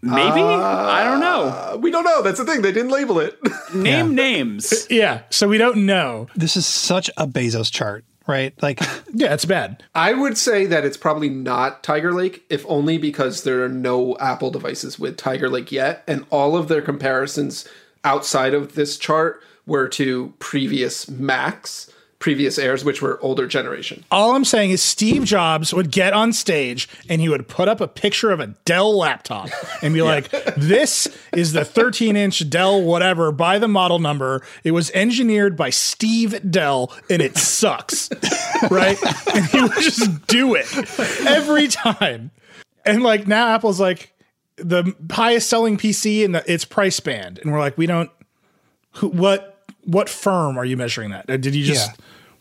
Maybe? I don't know. Uh, we don't know. That's the thing. They didn't label it. [LAUGHS] Name names. [LAUGHS] Yeah. So we don't know. This is such a Bezos chart, right? Like, [LAUGHS] Yeah, it's bad. I would say that it's probably not Tiger Lake, if only because there are no Apple devices with Tiger Lake yet, and all of their comparisons outside of this chart were to previous Macs, previous Airs, which were older generation. All I'm saying is Steve Jobs would get on stage and he would put up a picture of a Dell laptop and be [LAUGHS] like, "This is the 13-inch Dell whatever by the model number. It was engineered by Steve Dell and it sucks." [LAUGHS] right? And he would just do it every time. And like now Apple's like the highest selling PC in the its price band and we're like, "We don't who, what what firm are you measuring that? Uh, Did you just Yeah.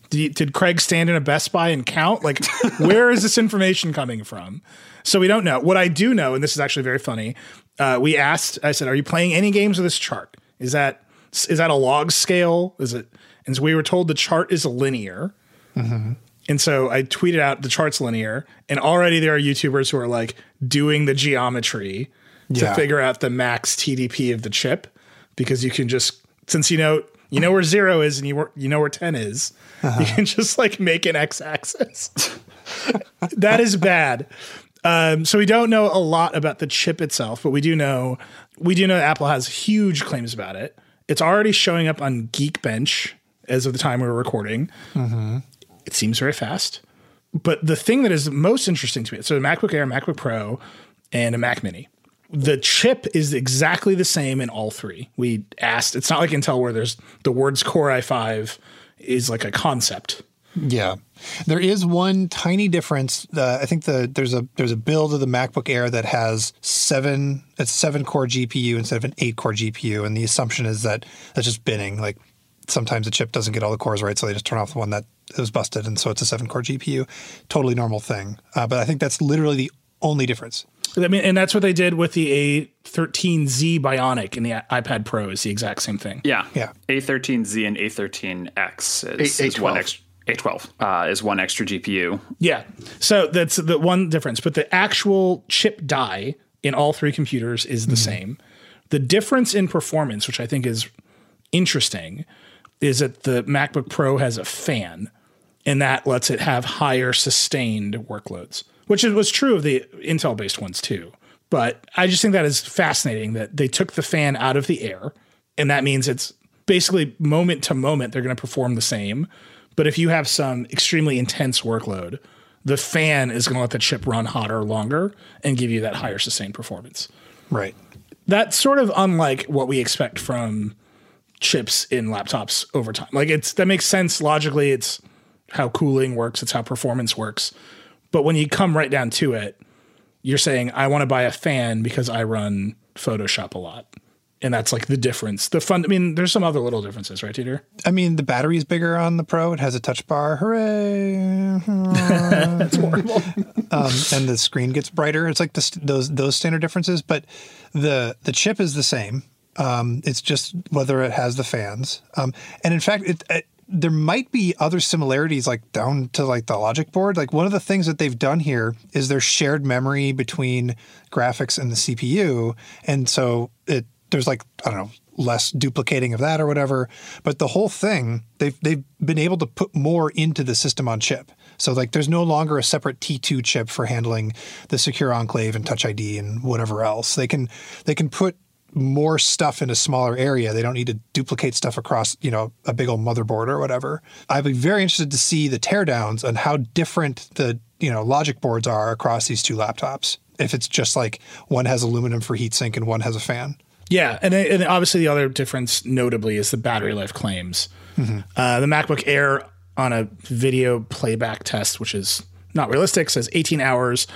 did, you- did Craig stand in a Best Buy and count? Like, [LAUGHS] where is this information coming from? So we don't know. What I do know, and this is actually very funny. Uh, we asked. I said, "Are you playing any games with this chart? Is that is that a log scale? Is it?" And so we were told the chart is linear. And so I tweeted out the chart's linear, and already there are YouTubers who are like doing the geometry to figure out the max TDP of the chip because you can just since you know you know where zero is and you you know where ten is, you can [LAUGHS] just like make an x-axis. that is bad. Um, so we don't know a lot about the chip itself, but we do know we do know Apple has huge claims about it. It's already showing up on Geekbench as of the time we were recording. It seems very fast. But the thing that is most interesting to me, so MacBook Air, MacBook Pro, and a Mac Mini. The chip is exactly the same in all three. We asked, it's not like Intel where there's the words Core i5 is like a concept. yeah. There is one tiny difference. Uh, I think the there's a there's a build of the MacBook Air that has seven it's seven core GPU instead of an eight core GPU, and the assumption is that that's just binning. Like sometimes the chip doesn't get all the cores right, so they just turn off the one that was busted, and so it's a seven core GPU. Totally normal thing. Uh, but I think that's literally the only difference. I mean, and that's what they did with the A13Z Bionic in the iPad Pro is the exact same thing. Yeah. Yeah. A13Z and A13X is, A- is one A12. extra. A12 uh, is one extra GPU. Yeah. So that's the one difference. But the actual chip die in all three computers is the same. The difference in performance, which I think is interesting, is that the MacBook Pro has a fan, and that lets it have higher sustained workloads, which was true of the Intel based ones too. But I just think that is fascinating that they took the fan out of the air, and that means it's basically moment to moment they're going to perform the same. But if you have some extremely intense workload, the fan is going to let the chip run hotter longer and give you that higher sustained performance. Right. That's sort of unlike what we expect from chips in laptops over time. Like it's that makes sense logically. It's how cooling works. It's how performance works. But when you come right down to it, you're saying I want to buy a fan because I run Photoshop a lot. And that's like the difference. The fun, I mean, there's some other little differences, right, Dieter? I mean, the battery's bigger on the Pro. It has a touch bar. Hooray! [LAUGHS] That's horrible. [LAUGHS] um, and the screen gets brighter. It's like the, st- those those standard differences, but the the chip is the same. Um, it's just whether it has the fans. Um, and in fact, it, it, there might be other similarities, like down to like the logic board. Like one of the things that they've done here is there's shared memory between graphics and the CPU, and so it there's like I don't know less duplicating of that or whatever. But the whole thing, they've they've been able to put more into the system on chip. So like there's no longer a separate T2 chip for handling the secure enclave and touch ID and whatever else. They can they can put more stuff in a smaller area. They don't need to duplicate stuff across, you know, a big old motherboard or whatever. I'd be very interested to see the teardowns and how different the, you know, logic boards are across these two laptops. If it's just like one has aluminum for heatsink and one has a fan. Yeah, and, and obviously the other difference, notably, is the battery life claims. Mm-hmm. Uh, the MacBook Air on a video playback test, which is not realistic, says 18 hours,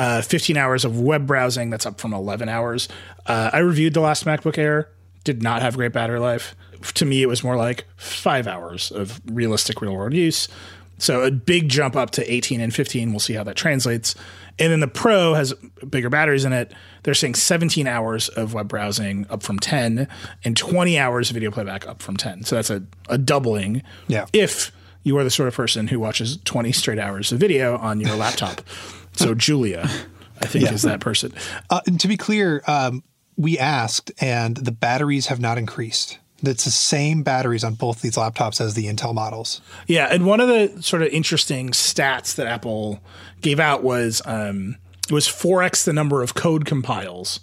uh, 15 hours of web browsing. That's up from 11 hours. Uh, I reviewed the last MacBook Air, did not have great battery life. To me, it was more like five hours of realistic real world use. So a big jump up to 18 and 15. We'll see how that translates. And then the Pro has bigger batteries in it. They're saying 17 hours of web browsing up from 10 and 20 hours of video playback up from 10. So that's a, a doubling. Yeah. If you are the sort of person who watches 20 straight hours of video on your laptop. [LAUGHS] so Julia, I think, yeah. is that person. Uh, to be clear, um, we asked and the batteries have not increased. It's the same batteries on both these laptops as the Intel models. Yeah, and one of the sort of interesting stats that Apple gave out was um, it was four x the number of code compiles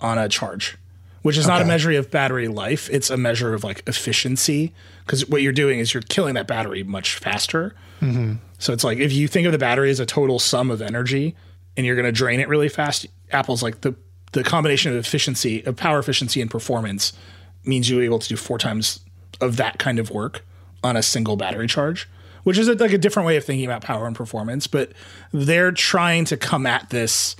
on a charge, which is okay. not a measure of battery life. It's a measure of like efficiency because what you're doing is you're killing that battery much faster. Mm-hmm. So it's like if you think of the battery as a total sum of energy and you're going to drain it really fast, Apple's like the the combination of efficiency, of power efficiency and performance means you're able to do four times of that kind of work on a single battery charge, which is a, like a different way of thinking about power and performance. But they're trying to come at this.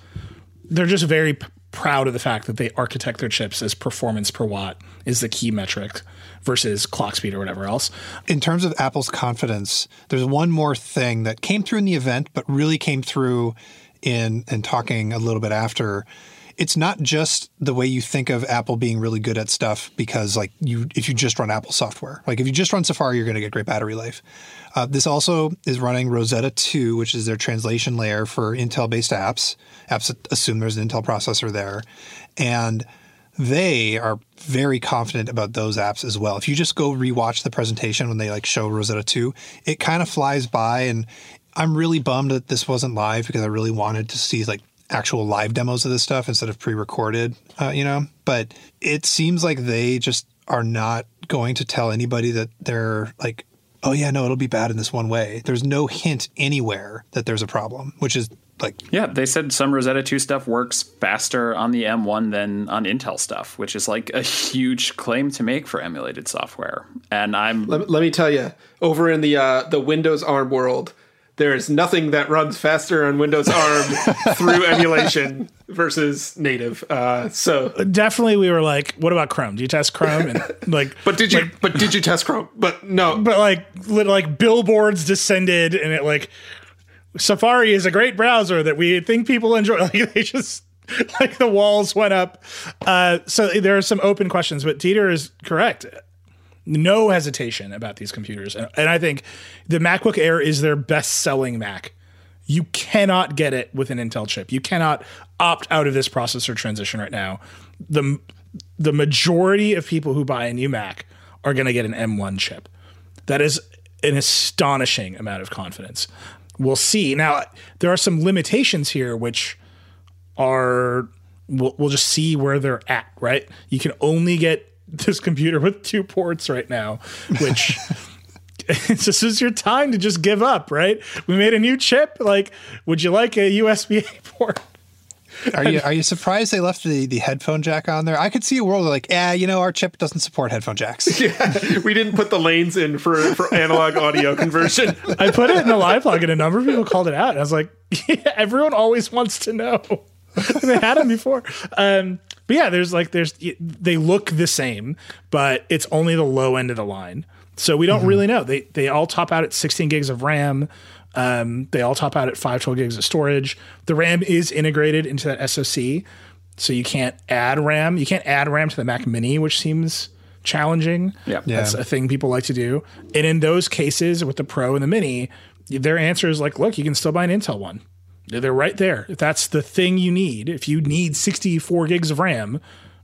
They're just very proud of the fact that they architect their chips as performance per watt is the key metric versus clock speed or whatever else. In terms of Apple's confidence, there's one more thing that came through in the event, but really came through in in talking a little bit after it's not just the way you think of Apple being really good at stuff because like you if you just run Apple software. Like if you just run Safari, you're going to get great battery life. Uh, this also is running Rosetta 2, which is their translation layer for Intel-based apps. Apps assume there's an Intel processor there, and they are very confident about those apps as well. If you just go rewatch the presentation when they like show Rosetta 2, it kind of flies by and I'm really bummed that this wasn't live because I really wanted to see like actual live demos of this stuff instead of pre-recorded, uh, you know. But it seems like they just are not going to tell anybody that they're like, oh yeah, no, it'll be bad in this one way. There's no hint anywhere that there's a problem, which is like yeah they said some rosetta 2 stuff works faster on the m1 than on intel stuff which is like a huge claim to make for emulated software and i'm let, let me tell you over in the uh, the windows arm world there is nothing that runs faster on Windows ARM [LAUGHS] through emulation versus native. Uh, so definitely, we were like, "What about Chrome? Do you test Chrome?" And [LAUGHS] like, but did you? Like, but did you test Chrome? But no. But like, like billboards descended, and it like Safari is a great browser that we think people enjoy. [LAUGHS] Like they just like the walls went up. Uh, so there are some open questions, but Dieter is correct no hesitation about these computers. And, and I think the MacBook Air is their best selling Mac. You cannot get it with an Intel chip. You cannot opt out of this processor transition right now. The the majority of people who buy a new Mac are going to get an M1 chip. That is an astonishing amount of confidence. We'll see. Now, there are some limitations here, which are we'll, we'll just see where they're at. Right? You can only get this computer with two ports right now, which [LAUGHS] this is your time to just give up, right? We made a new chip. Like, would you like a USB [LAUGHS] port? Are you are you surprised they left the, the headphone jack on there? I could see a world like, yeah, you know, our chip doesn't support headphone jacks. [LAUGHS] yeah, we didn't put the lanes in for for analog audio conversion. I put it in the live blog, and a number of people called it out. And I was like, yeah, everyone always wants to know. they had them before. Um, But yeah, there's like there's they look the same, but it's only the low end of the line. So we don't mm-hmm. really know. They they all top out at 16 gigs of RAM. Um, they all top out at 512 gigs of storage. The RAM is integrated into that SoC, so you can't add RAM. You can't add RAM to the Mac Mini, which seems challenging. Yeah. yeah. That's a thing people like to do. And in those cases with the Pro and the Mini, their answer is like, look, you can still buy an Intel one. They're right there. If that's the thing you need, if you need 64 gigs of RAM,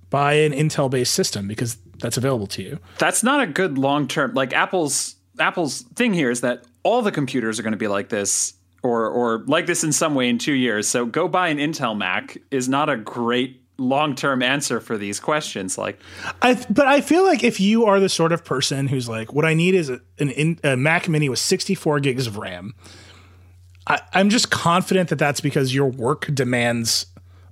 buy an Intel based system because that's available to you. That's not a good long term like Apple's Apple's thing here is that all the computers are going to be like this or or like this in some way in 2 years. So go buy an Intel Mac is not a great long-term answer for these questions like I but I feel like if you are the sort of person who's like what I need is a, an a Mac mini with 64 gigs of RAM I, I'm just confident that that's because your work demands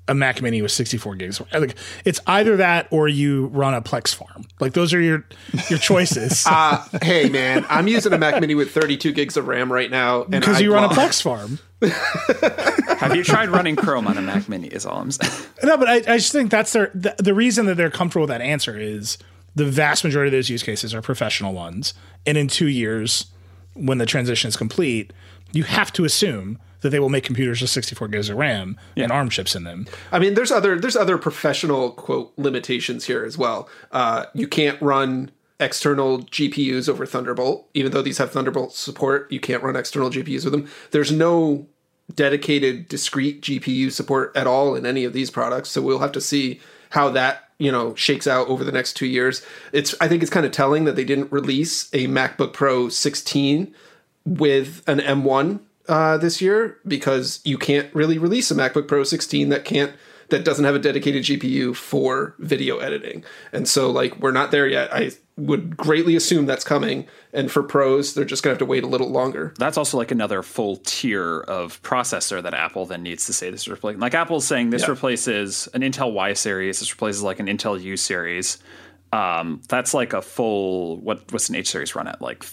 a Mac Mini with 64 gigs. Like it's either that or you run a Plex farm. Like those are your your choices. [LAUGHS] uh, hey man, I'm using a Mac Mini with 32 gigs of RAM right now, because you run a Plex farm. [LAUGHS] Have you tried running Chrome on a Mac Mini? Is all I'm saying. [LAUGHS] No, but I, I just think that's their the, the reason that they're comfortable with that answer is the vast majority of those use cases are professional ones, and in two years, when the transition is complete, you have to assume that they will make computers with 64 gigs of RAM yeah. and ARM chips in them. I mean, there's other there's other professional quote limitations here as well. Uh, you can't run external GPUs over Thunderbolt, even though these have Thunderbolt support. You can't run external GPUs with them. There's no dedicated discrete GPU support at all in any of these products, so we'll have to see how that you know shakes out over the next two years. It's I think it's kind of telling that they didn't release a MacBook Pro 16 with an M1 uh, this year because you can't really release a MacBook Pro 16 that can't that doesn't have a dedicated GPU for video editing. And so like we're not there yet. I would greatly assume that's coming. And for pros, they're just gonna have to wait a little longer. That's also like another full tier of processor that Apple then needs to say this replaces. Like Apple's saying this yeah. replaces an Intel Y series, this replaces like an Intel U series. Um, that's like a full what what's an H series run at? Like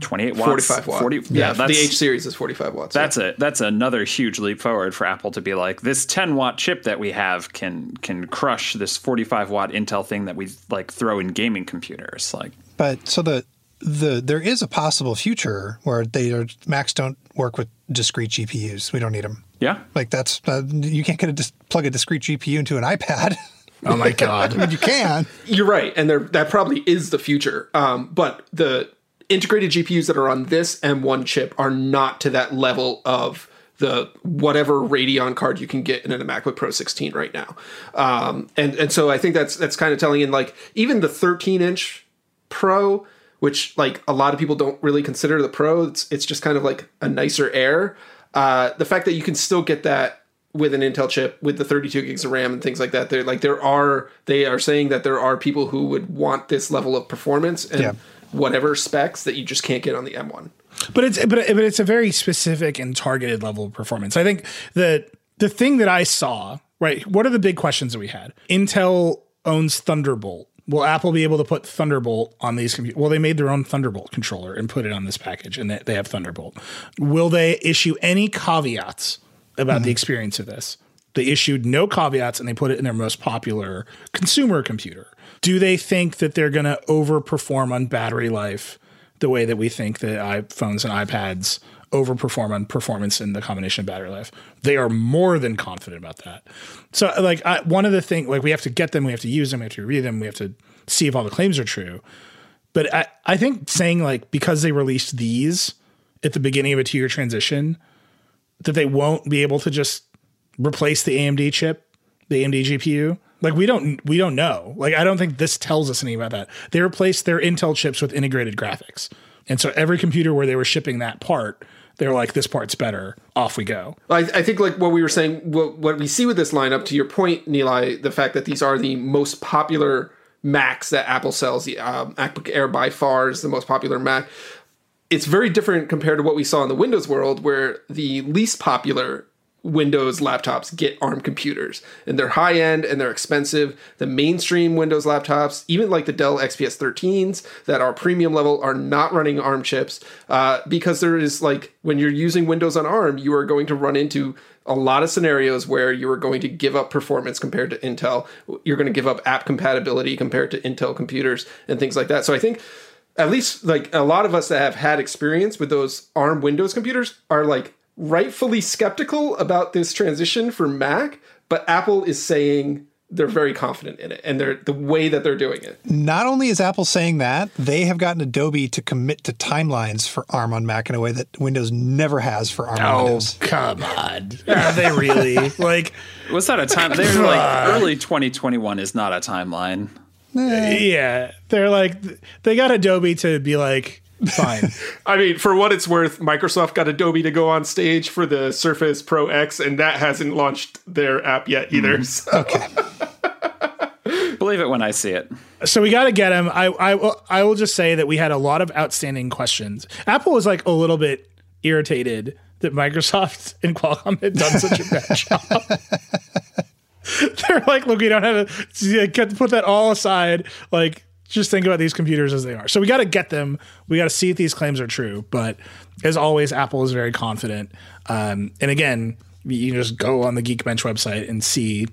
28 watts? 45 watts. 40 yeah, yeah the h series is 45 watts that's yeah. a that's another huge leap forward for apple to be like this 10 watt chip that we have can can crush this 45 watt intel thing that we like throw in gaming computers like. But so the the there is a possible future where they are macs don't work with discrete gpus we don't need them yeah. Like that's uh, you can't get a dis- plug a discrete gpu into an ipad [LAUGHS] Oh my god! [LAUGHS] I mean, you can. You're right, and there that probably is the future. Um, but the integrated GPUs that are on this M1 chip are not to that level of the whatever Radeon card you can get in a MacBook Pro 16 right now. Um, and and so I think that's that's kind of telling in like even the 13 inch Pro, which like a lot of people don't really consider the Pro, it's it's just kind of like a nicer Air. Uh, the fact that you can still get that with an Intel chip with the 32 gigs of RAM and things like that, they're like there are they are saying that there are people who would want this level of performance and. Yeah whatever specs that you just can't get on the M1. But it's but, but it's a very specific and targeted level of performance. I think that the thing that I saw, right, what are the big questions that we had? Intel owns Thunderbolt. Will Apple be able to put Thunderbolt on these computers? Well, they made their own Thunderbolt controller and put it on this package, and they, they have Thunderbolt. Will they issue any caveats about mm-hmm. the experience of this? They issued no caveats and they put it in their most popular consumer computer. Do they think that they're going to overperform on battery life the way that we think that iPhones and iPads overperform on performance in the combination of battery life? They are more than confident about that. So, like, I, one of the things, like, we have to get them, we have to use them, we have to read them, we have to see if all the claims are true. But I, I think saying, like, because they released these at the beginning of a two year transition, that they won't be able to just replace the AMD chip, the AMD GPU like we don't we don't know. Like I don't think this tells us anything about that. They replaced their Intel chips with integrated graphics. And so every computer where they were shipping that part, they were like, this part's better. Off we go. I, I think like what we were saying, what, what we see with this lineup, to your point, Nilay, the fact that these are the most popular Macs that Apple sells. The um, MacBook Air by far is the most popular Mac. It's very different compared to what we saw in the Windows world, where the least popular Windows laptops get ARM computers, and they're high end and they're expensive. The mainstream Windows laptops, even like the Dell XPS 13s that are premium level, are not running ARM chips uh, because there is like when you're using Windows on ARM, you are going to run into a lot of scenarios where you are going to give up performance compared to Intel. You're going to give up app compatibility compared to Intel computers and things like that. So I think at least like a lot of us that have had experience with those ARM Windows computers are like rightfully skeptical about this transition for Mac, but Apple is saying they're very confident in it and they're the way that they're doing it. Not only is Apple saying that, they have gotten Adobe to commit to timelines for ARM on Mac in a way that Windows never has for ARM on Oh, Windows. come on. [LAUGHS] Are they really? like, what's that a time? They were like early 2021 is not a timeline. Eh. yeah. They're like, they got Adobe to be like, fine. [LAUGHS] I mean, for what it's worth, Microsoft got Adobe to go on stage for the Surface Pro X, and that hasn't launched their app yet hmm. either. So. Okay. [LAUGHS] Believe it when I see it. so we got to get him. I, I, I will just say that we had a lot of outstanding questions. Apple was like a little bit irritated that Microsoft [LAUGHS] and Qualcomm had done such a bad job. [LAUGHS] They're like, look, we don't have to get- put that all aside. Like, just think about these computers as they are. So we got to get them. We got to see if these claims are true. But as always, Apple is very confident. Um, and again, you can just go on the Geekbench website and see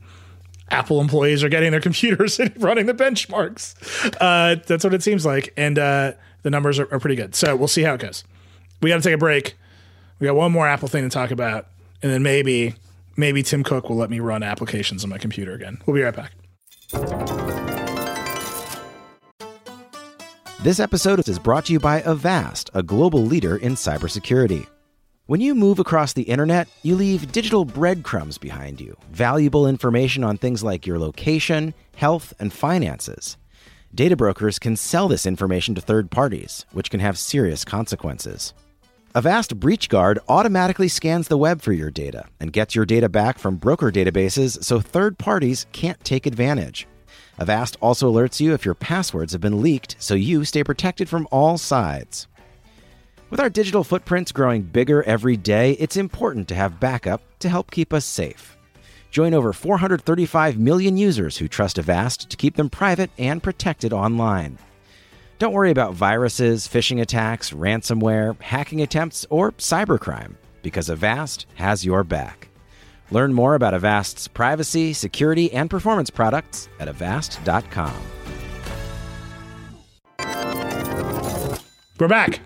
Apple employees are getting their [LAUGHS] computers and running the benchmarks. Uh, that's what it seems like, and uh, the numbers are, are pretty good. So we'll see how it goes. We got to take a break. We got one more Apple thing to talk about, and then maybe maybe Tim Cook will let me run applications on my computer again. We'll be right back. This episode is brought to you by Avast, a global leader in cybersecurity. When you move across the internet, you leave digital breadcrumbs behind you, valuable information on things like your location, health, and finances. Data brokers can sell this information to third parties, which can have serious consequences. Avast BreachGuard automatically scans the web for your data and gets your data back from broker databases so third parties can't take advantage. Avast also alerts you if your passwords have been leaked so you stay protected from all sides. With our digital footprints growing bigger every day, it's important to have backup to help keep us safe. Join over 435 million users who trust Avast to keep them private and protected online. Don't worry about viruses, phishing attacks, ransomware, hacking attempts, or cybercrime, because Avast has your back. Learn more about Avast's privacy, security, and performance products at avast.com. We're back.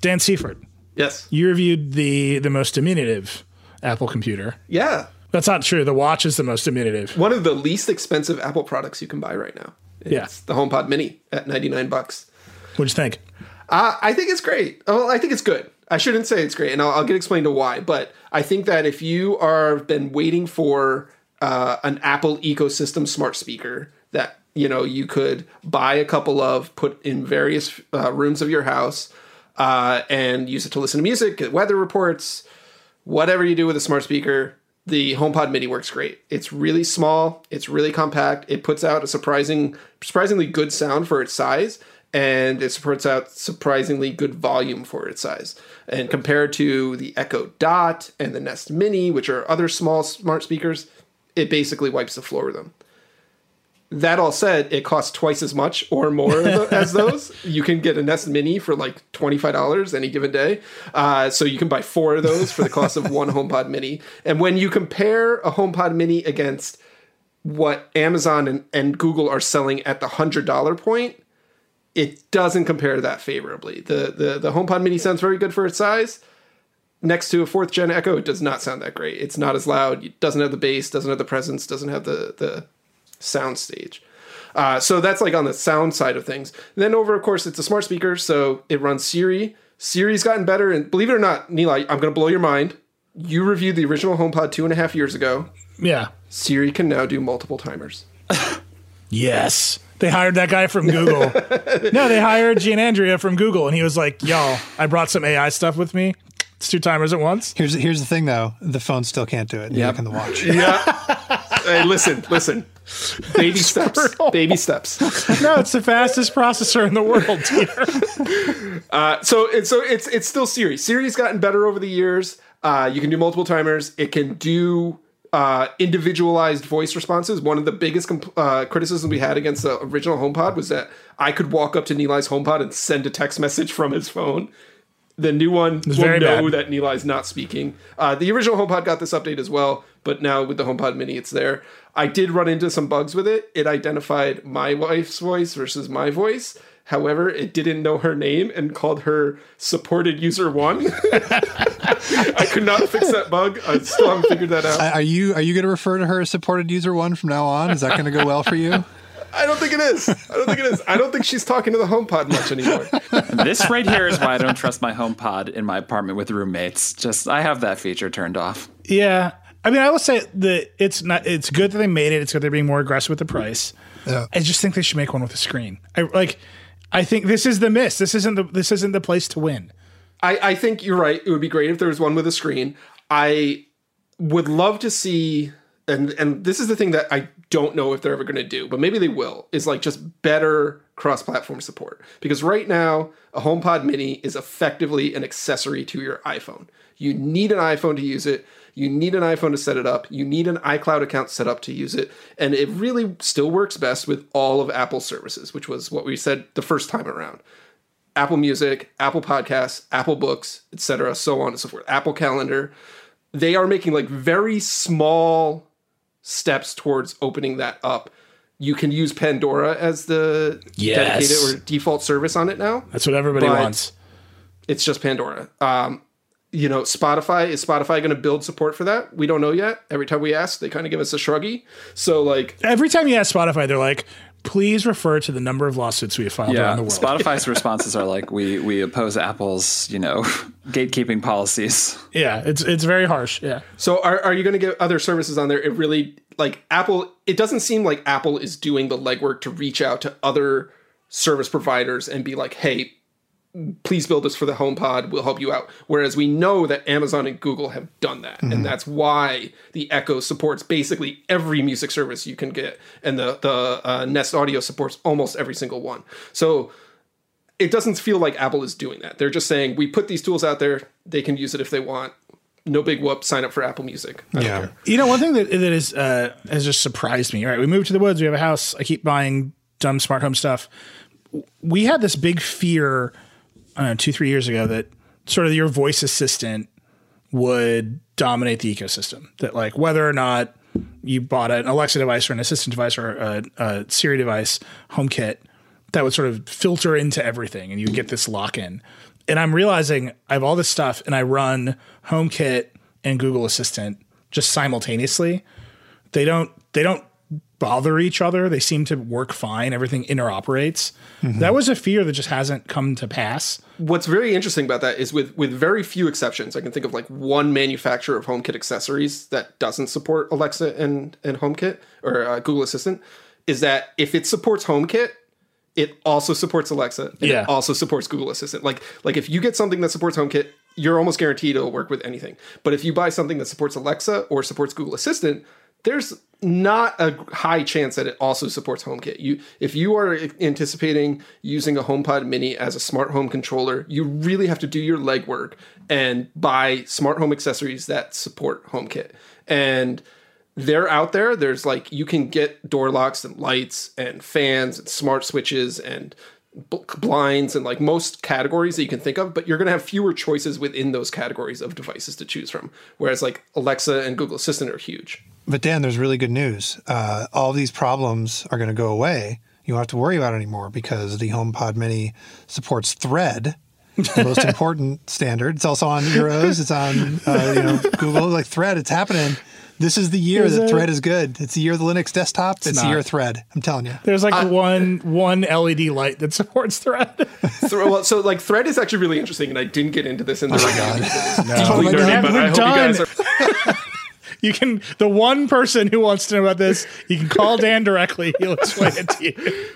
Dan Seifert, Yes. you reviewed the the most diminutive Apple computer. Yeah. That's not true. The watch is the most diminutive. One of the least expensive Apple products you can buy right now. It's Yeah. the HomePod Mini at 99 bucks. What'd you think? Uh, I think it's great. Well, I think it's good. I shouldn't say it's great, and I'll, I'll get explained to why. But I think that if you are been waiting for uh, an Apple ecosystem smart speaker that you know you could buy a couple of, put in various uh, rooms of your house, uh, and use it to listen to music, get weather reports, whatever you do with a smart speaker, the HomePod Mini works great. It's really small, it's really compact. It puts out a surprising, surprisingly good sound for its size, and it puts out surprisingly good volume for its size. And compared to the Echo Dot and the Nest Mini, which are other small smart speakers, it basically wipes the floor with them. That all said, it costs twice as much or more as [LAUGHS] those. You can get a Nest Mini for like twenty five dollars any given day, uh, so you can buy four of those for the cost of one [LAUGHS] HomePod Mini. And when you compare a HomePod Mini against what Amazon and, and Google are selling at the hundred dollar point, it doesn't compare that favorably. The the the HomePod Mini sounds very good for its size. Next to a fourth gen Echo, it does not sound that great. It's not as loud. It doesn't have the bass. Doesn't have the presence. Doesn't have the the sound stage. Uh, so that's like on the sound side of things. then over, of course, it's a smart speaker, so it runs Siri. Siri's gotten better, and believe it or not, Nilay, I'm going to blow your mind. You reviewed the original HomePod two and a half years ago. Yeah. Siri can now do multiple timers. [LAUGHS] Yes. They hired that guy from Google. [LAUGHS] no, they hired Giannandrea from Google, and he was like, "Y'all, I brought some AI stuff with me. It's two timers at once." Here's here's the thing though, the phone still can't do it. Yeah, Yep. can the watch. [LAUGHS] hey, listen, listen. Baby steps. Baby steps. No, it's the fastest processor in the world. Uh, so it's so it's it's still Siri. Siri's gotten better over the years. Uh, you can do multiple timers. It can do uh, individualized voice responses. One of the biggest comp- uh, criticisms we had against the original HomePod was that I could walk up to Nilay's HomePod and send a text message from his phone. The new one will know bad. that Nilay's not speaking. Uh, the original HomePod got this update as well, but now with the HomePod Mini, it's there. I did run into some bugs with it. It identified my wife's voice versus my voice. However, it didn't know her name and called her supported user one. [LAUGHS] I could not fix that bug. I still haven't figured that out. Are you are you going to refer to her as supported user one from now on? Is that going to go well for you? I don't think it is. I don't think it is. I don't think she's talking to the HomePod much anymore. this right here is why I don't trust my HomePod in my apartment with roommates. Just I have that feature turned off. Yeah. I mean, I will say that it's not. It's good that they made it. It's good they're being more aggressive with the price. Yeah. I just think they should make one with a screen. I like. I think this is the miss. This isn't the. This isn't the place to win. I, I think you're right. It would be great if there was one with a screen. I would love to see, and and this is the thing that I don't know if they're ever going to do, but maybe they will. Is like just better cross-platform support because right now a HomePod Mini is effectively an accessory to your iPhone. You need an iPhone to use it. You need an iPhone to set it up. You need an iCloud account set up to use it. And it really still works best with all of Apple's services, which was what we said the first time around. Apple Music, Apple Podcasts, Apple Books, etc., so on and so forth. Apple Calendar. They are making like very small steps towards opening that up. You can use Pandora as the Yes. dedicated or default service on it now. That's what everybody wants. It's just Pandora. Um, you know, Spotify is Spotify going to build support for that? We don't know yet. Every time we ask, they kind of give us a shruggy. So like, Every time you ask Spotify, they're like, "Please refer to the number of lawsuits we have filed Yeah, around the world." Spotify's [LAUGHS] responses are like we we oppose Apple's you know [LAUGHS] gatekeeping policies. yeah, it's it's very harsh. Yeah. So are, are you going to get other services on there? It really like Apple. It doesn't seem like Apple is doing the legwork to reach out to other service providers and be like, "Hey, please build this for the HomePod. We'll help you out." Whereas we know that Amazon and Google have done that, and that's why the Echo supports basically every music service you can get, and the the uh, Nest Audio supports almost every single one. So it doesn't feel like Apple is doing that. They're just saying, "We put these tools out there. They can use it if they want." No big whoop. Sign up for Apple Music. I don't Yeah. care. You know, one thing that that is uh, has just surprised me. Right, we moved to the woods. We have a house. I keep buying dumb smart home stuff. We had this big fear, I don't know, two three years ago that sort of your voice assistant would dominate the ecosystem. That like whether or not you bought an Alexa device or an assistant device or a, a Siri device, HomeKit, that would sort of filter into everything, and you get this lock in. And I'm realizing I have all this stuff, and I run HomeKit and Google Assistant just simultaneously. They don't they don't bother each other. They seem to work fine. Everything interoperates. That was a fear that just hasn't come to pass. What's very interesting about that is with with very few exceptions, I can think of like one manufacturer of HomeKit accessories that doesn't support Alexa and and HomeKit or uh, Google Assistant. Is that if it supports HomeKit, it also supports Alexa. And Yeah. It also supports Google Assistant. Like like if you get something that supports HomeKit, you're almost guaranteed it'll work with anything. But if you buy something that supports Alexa or supports Google Assistant, there's not a high chance that it also supports HomeKit. You if you are anticipating using a HomePod mini as a smart home controller, you really have to do your legwork and buy smart home accessories that support HomeKit. And they're out there. There's like you can get door locks and lights and fans and smart switches and blinds and like most categories that you can think of, but you're going to have fewer choices within those categories of devices to choose from. Whereas like Alexa and Google Assistant are huge. But Dan, there's really good news. Uh, all of these problems are going to go away. You won't have to worry about it anymore because the HomePod Mini supports Thread, the most [LAUGHS] important standard. It's also on Eeros. It's on uh, you know [LAUGHS] Google. Like Thread, it's happening. This is the year Is that it? Thread is good. It's the year of the Linux desktop. It's, the year of Thread. I'm telling you. There's like one one LED light that supports Thread. [LAUGHS] So, well, so like Thread is actually really interesting, and I didn't get into this in the review. Oh my Deeply nerdy, God. but We're I hope done. you guys are. [LAUGHS] you can the one person who wants to know about this, you can call Dan directly. He'll explain it to you.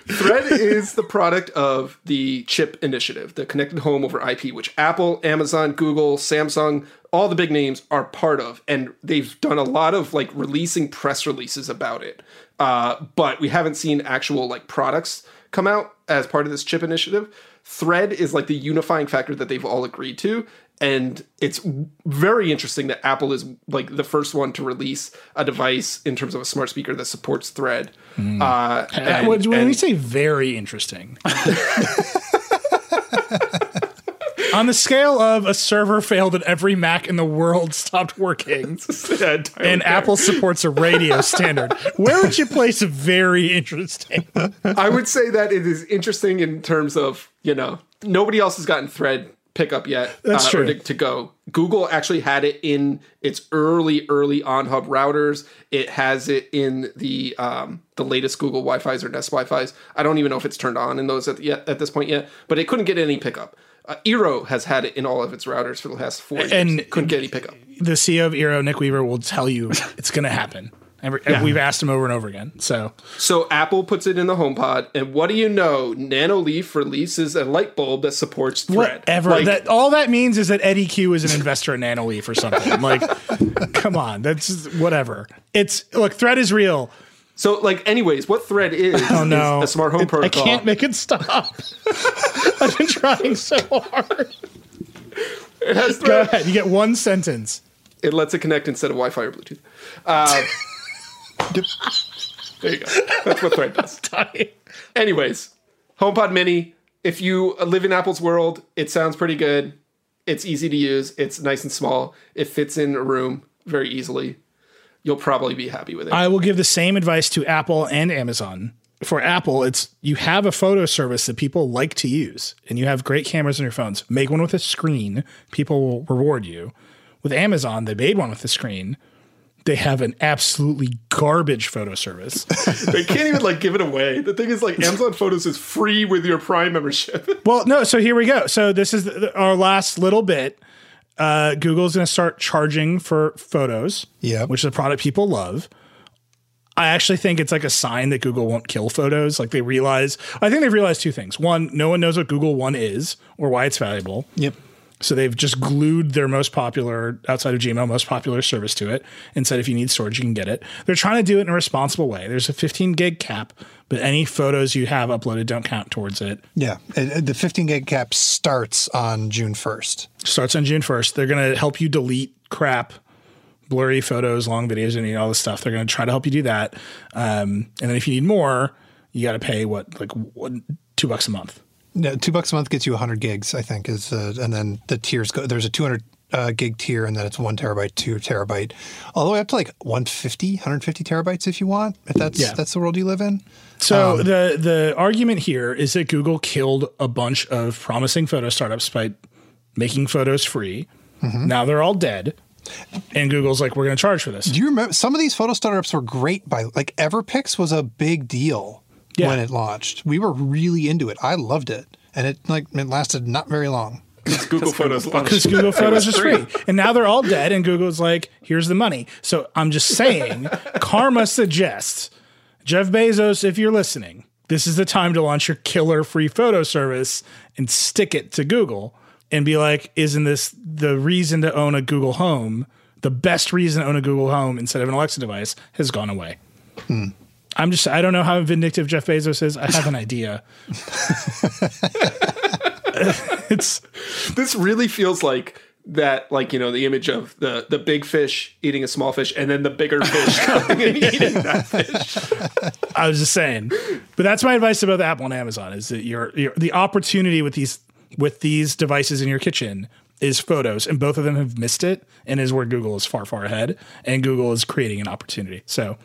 Thread is the product of the Chip Initiative, the Connected Home over IP, which Apple, Amazon, Google, Samsung, all the big names are part of, and they've done a lot of like releasing press releases about it. Uh, but we haven't seen actual like products come out as part of this Chip Initiative. Thread is like the unifying factor that they've all agreed to, and it's very interesting that Apple is like the first one to release a device in terms of a smart speaker that supports Thread. Hmm. Uh, and- when and- we say very interesting, [LAUGHS] on the scale of a server failed and every Mac in the world stopped working, [LAUGHS] and. Apple supports a radio [LAUGHS] standard, where would you place very interesting? I would say that it is interesting in terms of you know nobody else has gotten Thread pickup yet. That's uh, true. To, to go. Google actually had it in its early early on hub routers. It has it in the um, the latest Google Wi-Fi's or Nest Wi-Fi's. I don't even know if it's turned on in those at yet at this point yet. But it couldn't get any pickup. Uh, Eero has had it in all of its routers for the last four years. And- couldn't get any pickup. The CEO of Eero, Nick Weaver, will tell you it's going to happen. Every, We've asked him over and over again. So So Apple puts it in the HomePod, and what do you know? Nanoleaf releases a light bulb that supports Thread. whatever. Like, that all that means is that Eddy Cue is an investor in Nanoleaf or something. [LAUGHS] Like, come on, that's whatever. It's look, Thread is real. So, like, anyways, what Thread is, [LAUGHS] Oh no, is a smart home It- protocol. I can't make it stop. [LAUGHS] I've been trying so hard. it has Go ahead. You get one sentence. It lets it connect instead of Wi-Fi or Bluetooth. Uh, there you go. That's what Thread does. [LAUGHS] Anyways, HomePod Mini. If you live in Apple's world, it sounds pretty good. It's easy to use. It's nice and small. It fits in a room very easily. You'll probably be happy with it. I will give the same advice to Apple and Amazon. For Apple, it's you have a photo service that people like to use, and you have great cameras on your phones. Make one with a screen. People will reward you. With Amazon, they made one with a screen. They have an absolutely garbage photo service. [LAUGHS] they can't even like give it away. The thing is, like, Amazon Photos is free with your Prime membership. [LAUGHS] well, no. So here we go. So this is the, our last little bit. Uh, Google's going to start charging for photos, Yep. which is a product people love. I actually think it's like a sign that Google won't kill photos. Like they realize, I think they've realized two things. One, no one knows what Google One is or why it's valuable. Yep. So they've just glued their most popular, outside of Gmail, most popular service to it and said if you need storage, you can get it. They're trying to do it in a responsible way. There's a 15 gig cap, but any photos you have uploaded don't count towards it. Yeah. The 15 gig cap starts on June 1st. Starts on June 1st. They're going to help you delete crap, blurry photos, long videos, and all this stuff. They're going to try to help you do that. Um, and then if you need more, you got to pay what, like one, two bucks a month. No, two bucks a month gets you 100 gigs, I think, is uh, and then the tiers go. There's a 200 uh, gig tier, and then it's one terabyte, two terabyte, all the way up to like 150, 150 terabytes if you want. If that's Yeah. that's the world you live in. So the the argument here is that Google killed a bunch of promising photo startups by making photos free. Now they're all dead, and Google's like, we're going to charge for this. Do you remember some of these photo startups were great? By like Everpix was a big deal Yeah. when it launched. We were really into it. I loved it, and it like it lasted not very long. Google Photos Because launched. Google Photos is free. And now they're all dead, and Google's like, here's the money. So I'm just saying, [LAUGHS] karma suggests, Jeff Bezos, if you're listening, this is the time to launch your killer free photo service and stick it to Google and be like, isn't this the reason to own a Google Home? The best reason to own a Google Home instead of an Alexa device has gone away. Hmm. I'm just, I don't know how vindictive Jeff Bezos is. I have an idea. [LAUGHS] it's, this really feels like that like you know the image of the the big fish eating a small fish and then the bigger fish [LAUGHS] coming and eating that fish I was just saying, but that's my advice about the Apple and Amazon is that your, your the opportunity with these with these devices in your kitchen is photos, and both of them have missed it, and is where Google is far far ahead, and Google is creating an opportunity. So,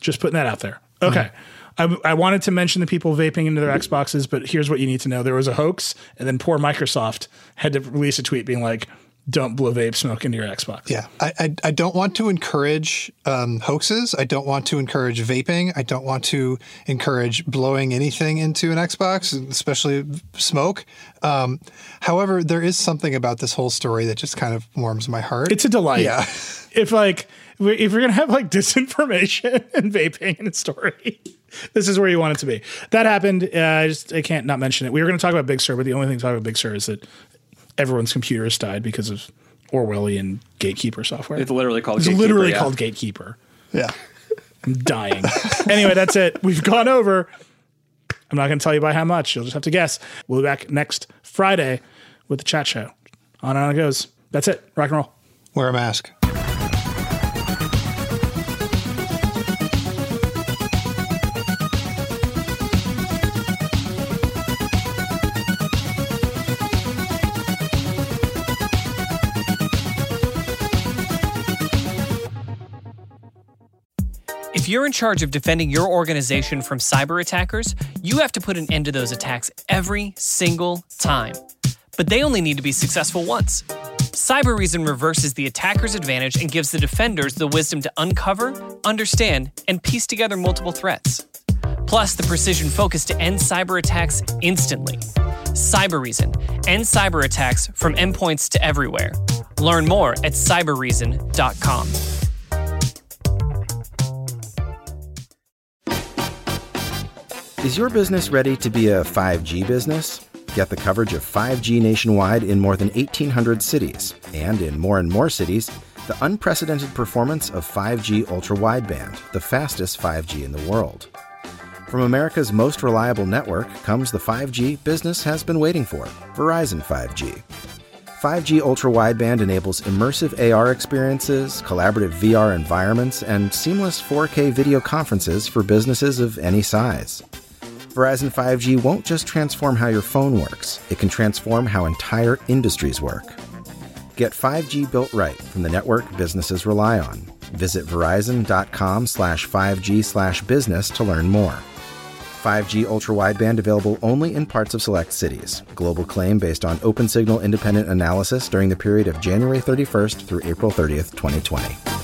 just putting that out there. Okay. I, I wanted to mention the people vaping into their Xboxes, but here's what you need to know: there was a hoax, and then poor Microsoft had to release a tweet being like, "Don't blow vape smoke into your Xbox." Yeah, I, I, I don't want to encourage um, hoaxes. I don't want to encourage vaping. I don't want to encourage blowing anything into an Xbox, especially smoke. Um, however, there is something about this whole story that just kind of warms my heart. It's a delight. Yeah. If like if you're gonna have like [LAUGHS] disinformation and vaping in a story, [LAUGHS] this is where you want it to be. That happened. Uh, I just I can't not mention it. We were gonna talk about Big Sur, but the only thing to talk about Big Sur is that everyone's computer has died because of Orwellian gatekeeper software. It's literally called It's Gatekeeper, literally yeah. called Gatekeeper. yeah. I'm dying. [LAUGHS] anyway, that's it. We've gone over. I'm not going to tell you by how much. You'll just have to guess. We'll be back next Friday with the chat show. On and on it goes. That's it. Rock and roll. Wear a mask. If you're in charge of defending your organization from cyber attackers, you have to put an end to those attacks every single time. But they only need to be successful once. Cybereason reverses the attacker's advantage and gives the defenders the wisdom to uncover, understand, and piece together multiple threats. Plus, the precision focus to end cyber attacks instantly. Cybereason end cyber attacks from endpoints to everywhere. Learn more at cybereason.com. Is your business ready to be a 5G business? Get the coverage of 5G nationwide in more than 1,800 cities, and in more and more cities, the unprecedented performance of 5G ultra wideband, the fastest 5G in the world. From America's most reliable network comes the 5G business has been waiting for Verizon 5G. 5G ultra wideband enables immersive AR experiences, collaborative VR environments, and seamless 4K video conferences for businesses of any size. Verizon 5G won't just transform how your phone works, it can transform how entire industries work. Get 5G built right from the network businesses rely on. Visit verizon.com slash 5G slash business to learn more. 5G ultra wideband available only in parts of select cities. Global claim based on OpenSignal independent analysis during the period of January 31st through April 30th, 2020.